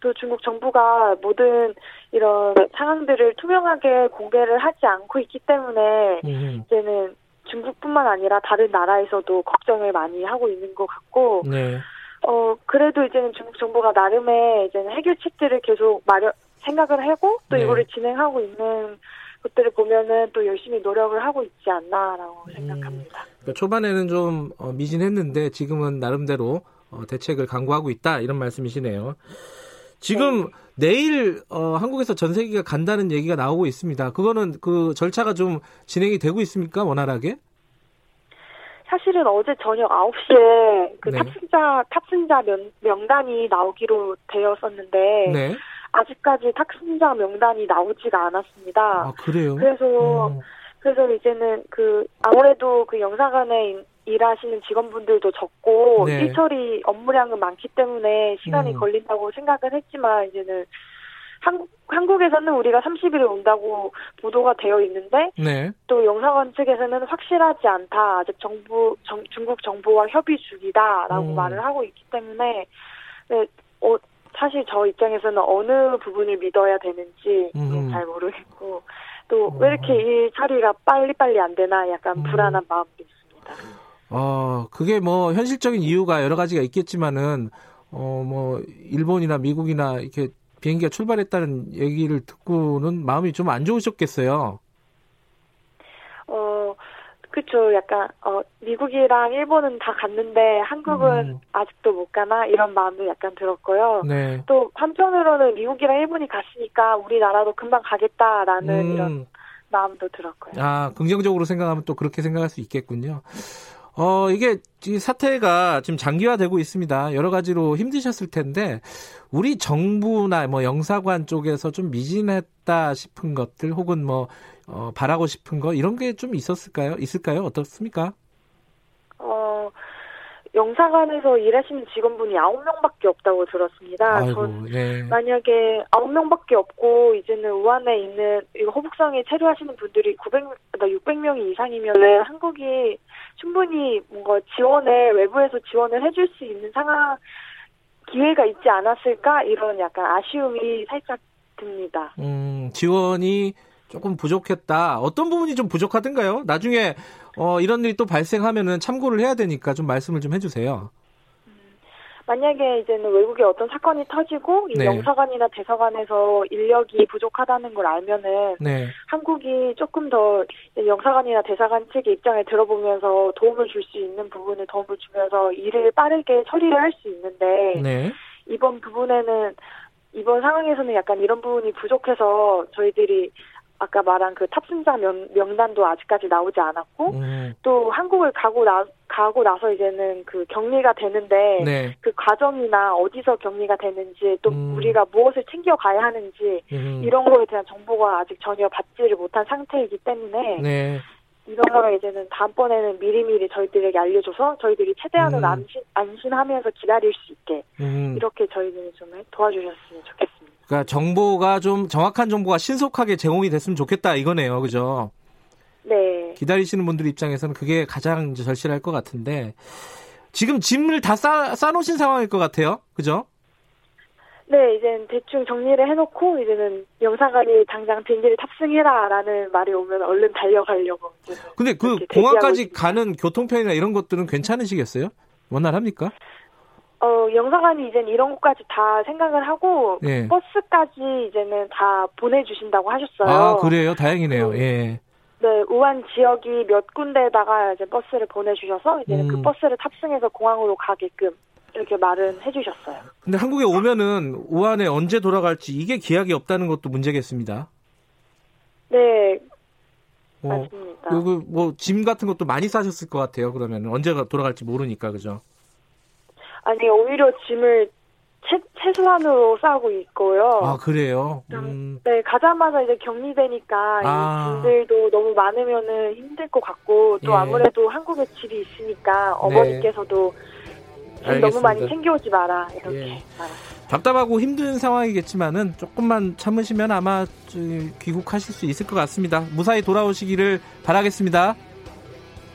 또 중국 정부가 모든 이런 상황들을 투명하게 공개를 하지 않고 있기 때문에 음. 이제는 중국뿐만 아니라 다른 나라에서도 걱정을 많이 하고 있는 것 같고 네. 어 그래도 이제는 중국 정부가 나름의 이제는 해결책들을 계속 마련 생각을 하고 또 네. 이거를 진행하고 있는 것들을 보면은 또 열심히 노력을 하고 있지 않나라고 음, 생각합니다. 그러니까 초반에는 좀 어, 미진했는데 지금은 나름대로 어, 대책을 강구하고 있다 이런 말씀이시네요. 지금 네. 내일 어, 한국에서 전세기가 간다는 얘기가 나오고 있습니다. 그거는 그 절차가 좀 진행이 되고 있습니까 원활하게? 사실은 어제 저녁 9시에 그 네. 탑승자 탑승자 명, 명단이 나오기로 되었었는데 네. 아직까지 탁승자 명단이 나오지가 않았습니다. 아, 그래요? 그래서, 음. 그래서 이제는 그, 아무래도 그 영사관에 일하시는 직원분들도 적고, 네. 일 처리 업무량은 많기 때문에 시간이 음. 걸린다고 생각을 했지만, 이제는 한국, 한국에서는 우리가 30일에 온다고 보도가 되어 있는데, 네. 또 영사관 측에서는 확실하지 않다. 아직 정부, 정, 중국 정부와 협의 중이다라고 음. 말을 하고 있기 때문에, 네, 어, 사실 저 입장에서는 어느 부분을 믿어야 되는지 음. 잘 모르겠고 또 왜 이렇게 이 처리가 빨리빨리 안 되나 약간 음. 불안한 마음도 있습니다. 어, 그게 뭐 현실적인 이유가 여러 가지가 있겠지만은 어, 뭐 일본이나 미국이나 이렇게 비행기가 출발했다는 얘기를 듣고는 마음이 좀 안 좋으셨겠어요. 그쵸. 약간, 어, 미국이랑 일본은 다 갔는데 한국은 음. 아직도 못 가나? 이런 마음도 약간 들었고요. 네. 또 한편으로는 미국이랑 일본이 갔으니까 우리나라도 금방 가겠다라는 음. 이런 마음도 들었고요. 아, 긍정적으로 생각하면 또 그렇게 생각할 수 있겠군요. 어, 이게 이 사태가 지금 장기화되고 있습니다. 여러 가지로 힘드셨을 텐데 우리 정부나 뭐 영사관 쪽에서 좀 미진했다 싶은 것들 혹은 뭐 어, 바라고 싶은 거 이런 게 좀 있었을까요? 있을까요? 어떻습니까? 어, 영사관에서 일하시는 직원분이 아홉 명밖에 없다고 들었습니다. 아이고, 전 네. 만약에 아홉 명밖에 없고 이제는 우한에 있는 이거 허북성에 체류하시는 분들이 900, 600명이 이상이면은 한국이 충분히 뭔가 지원을 외부에서 지원을 해줄 수 있는 상황 기회가 있지 않았을까 이런 약간 아쉬움이 살짝 듭니다. 음, 지원이 조금 부족했다. 어떤 부분이 좀 부족하던가요? 나중에 어, 이런 일이 또 발생하면은 참고를 해야 되니까 좀 말씀을 좀 해주세요. 음, 만약에 이제는 외국에 어떤 사건이 터지고 이 네. 영사관이나 대사관에서 인력이 부족하다는 걸 알면은 네. 한국이 조금 더 영사관이나 대사관 측의 입장을 들어보면서 도움을 줄 수 있는 부분을 도움을 주면서 일을 빠르게 처리를 할 수 있는데 네. 이번 부분에는 이번 상황에서는 약간 이런 부분이 부족해서 저희들이 아까 말한 그 탑승자 명, 명단도 아직까지 나오지 않았고 음. 또 한국을 가고 나 가고 나서 이제는 그 격리가 되는데 네. 그 과정이나 어디서 격리가 되는지 또 음. 우리가 무엇을 챙겨 가야 하는지 음. 이런 거에 대한 정보가 아직 전혀 받지를 못한 상태이기 때문에 네. 이런 거를 이제는 다음번에는 미리미리 저희들에게 알려줘서 저희들이 최대한으로 음. 안심, 안심하면서 기다릴 수 있게 음. 이렇게 저희들이 좀 도와주셨으면 좋겠습니다. 그러니까 정보가 좀 정확한 정보가 신속하게 제공이 됐으면 좋겠다 이거네요, 그죠? 네. 기다리시는 분들 입장에서는 그게 가장 절실할 것 같은데 지금 짐을 다 싸, 싸놓으신 상황일 것 같아요, 그죠? 네, 이제 대충 정리를 해놓고 이제는 영사관이 당장 비행기를 탑승해라라는 말이 오면 얼른 달려가려고. 근데 그 공항까지 가는 교통편이나 이런 것들은 괜찮으시겠어요? 원활합니까? 어, 영사관이 이제 이런 것까지 다 생각을 하고 예. 버스까지 이제는 다 보내주신다고 하셨어요. 아 그래요? 다행이네요. 음. 예. 네, 우한 지역이 몇 군데다가 이제 버스를 보내주셔서 이제는 그 음. 그 버스를 탑승해서 공항으로 가게끔 이렇게 말은 해주셨어요. 근데 한국에 오면은 우한에 언제 돌아갈지 이게 기약이 없다는 것도 문제겠습니다. 네, 어, 맞습니다. 그리고 뭐 짐 같은 것도 많이 싸셨을 것 같아요. 그러면 언제가 돌아갈지 모르니까 그죠? 아니 오히려 짐을 최, 최소한으로 싸고 있고요. 아 그래요? 음. 네 가자마자 이제 격리되니까 아. 짐들도 너무 많으면은 힘들 것 같고 또 예. 아무래도 한국에 집이 있으니까 네. 어머니께서도 네. 너무 많이 챙겨오지 마라 이렇게 예. 답답하고 힘든 상황이겠지만은 조금만 참으시면 아마 귀국하실 수 있을 것 같습니다. 무사히 돌아오시기를 바라겠습니다.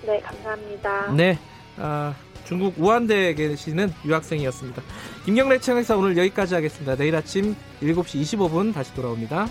네 감사합니다. 네. 아... 중국 우한대에 계시는 유학생이었습니다. 김경래 채널에서 오늘 여기까지 하겠습니다. 내일 아침 7시 25분 다시 돌아옵니다.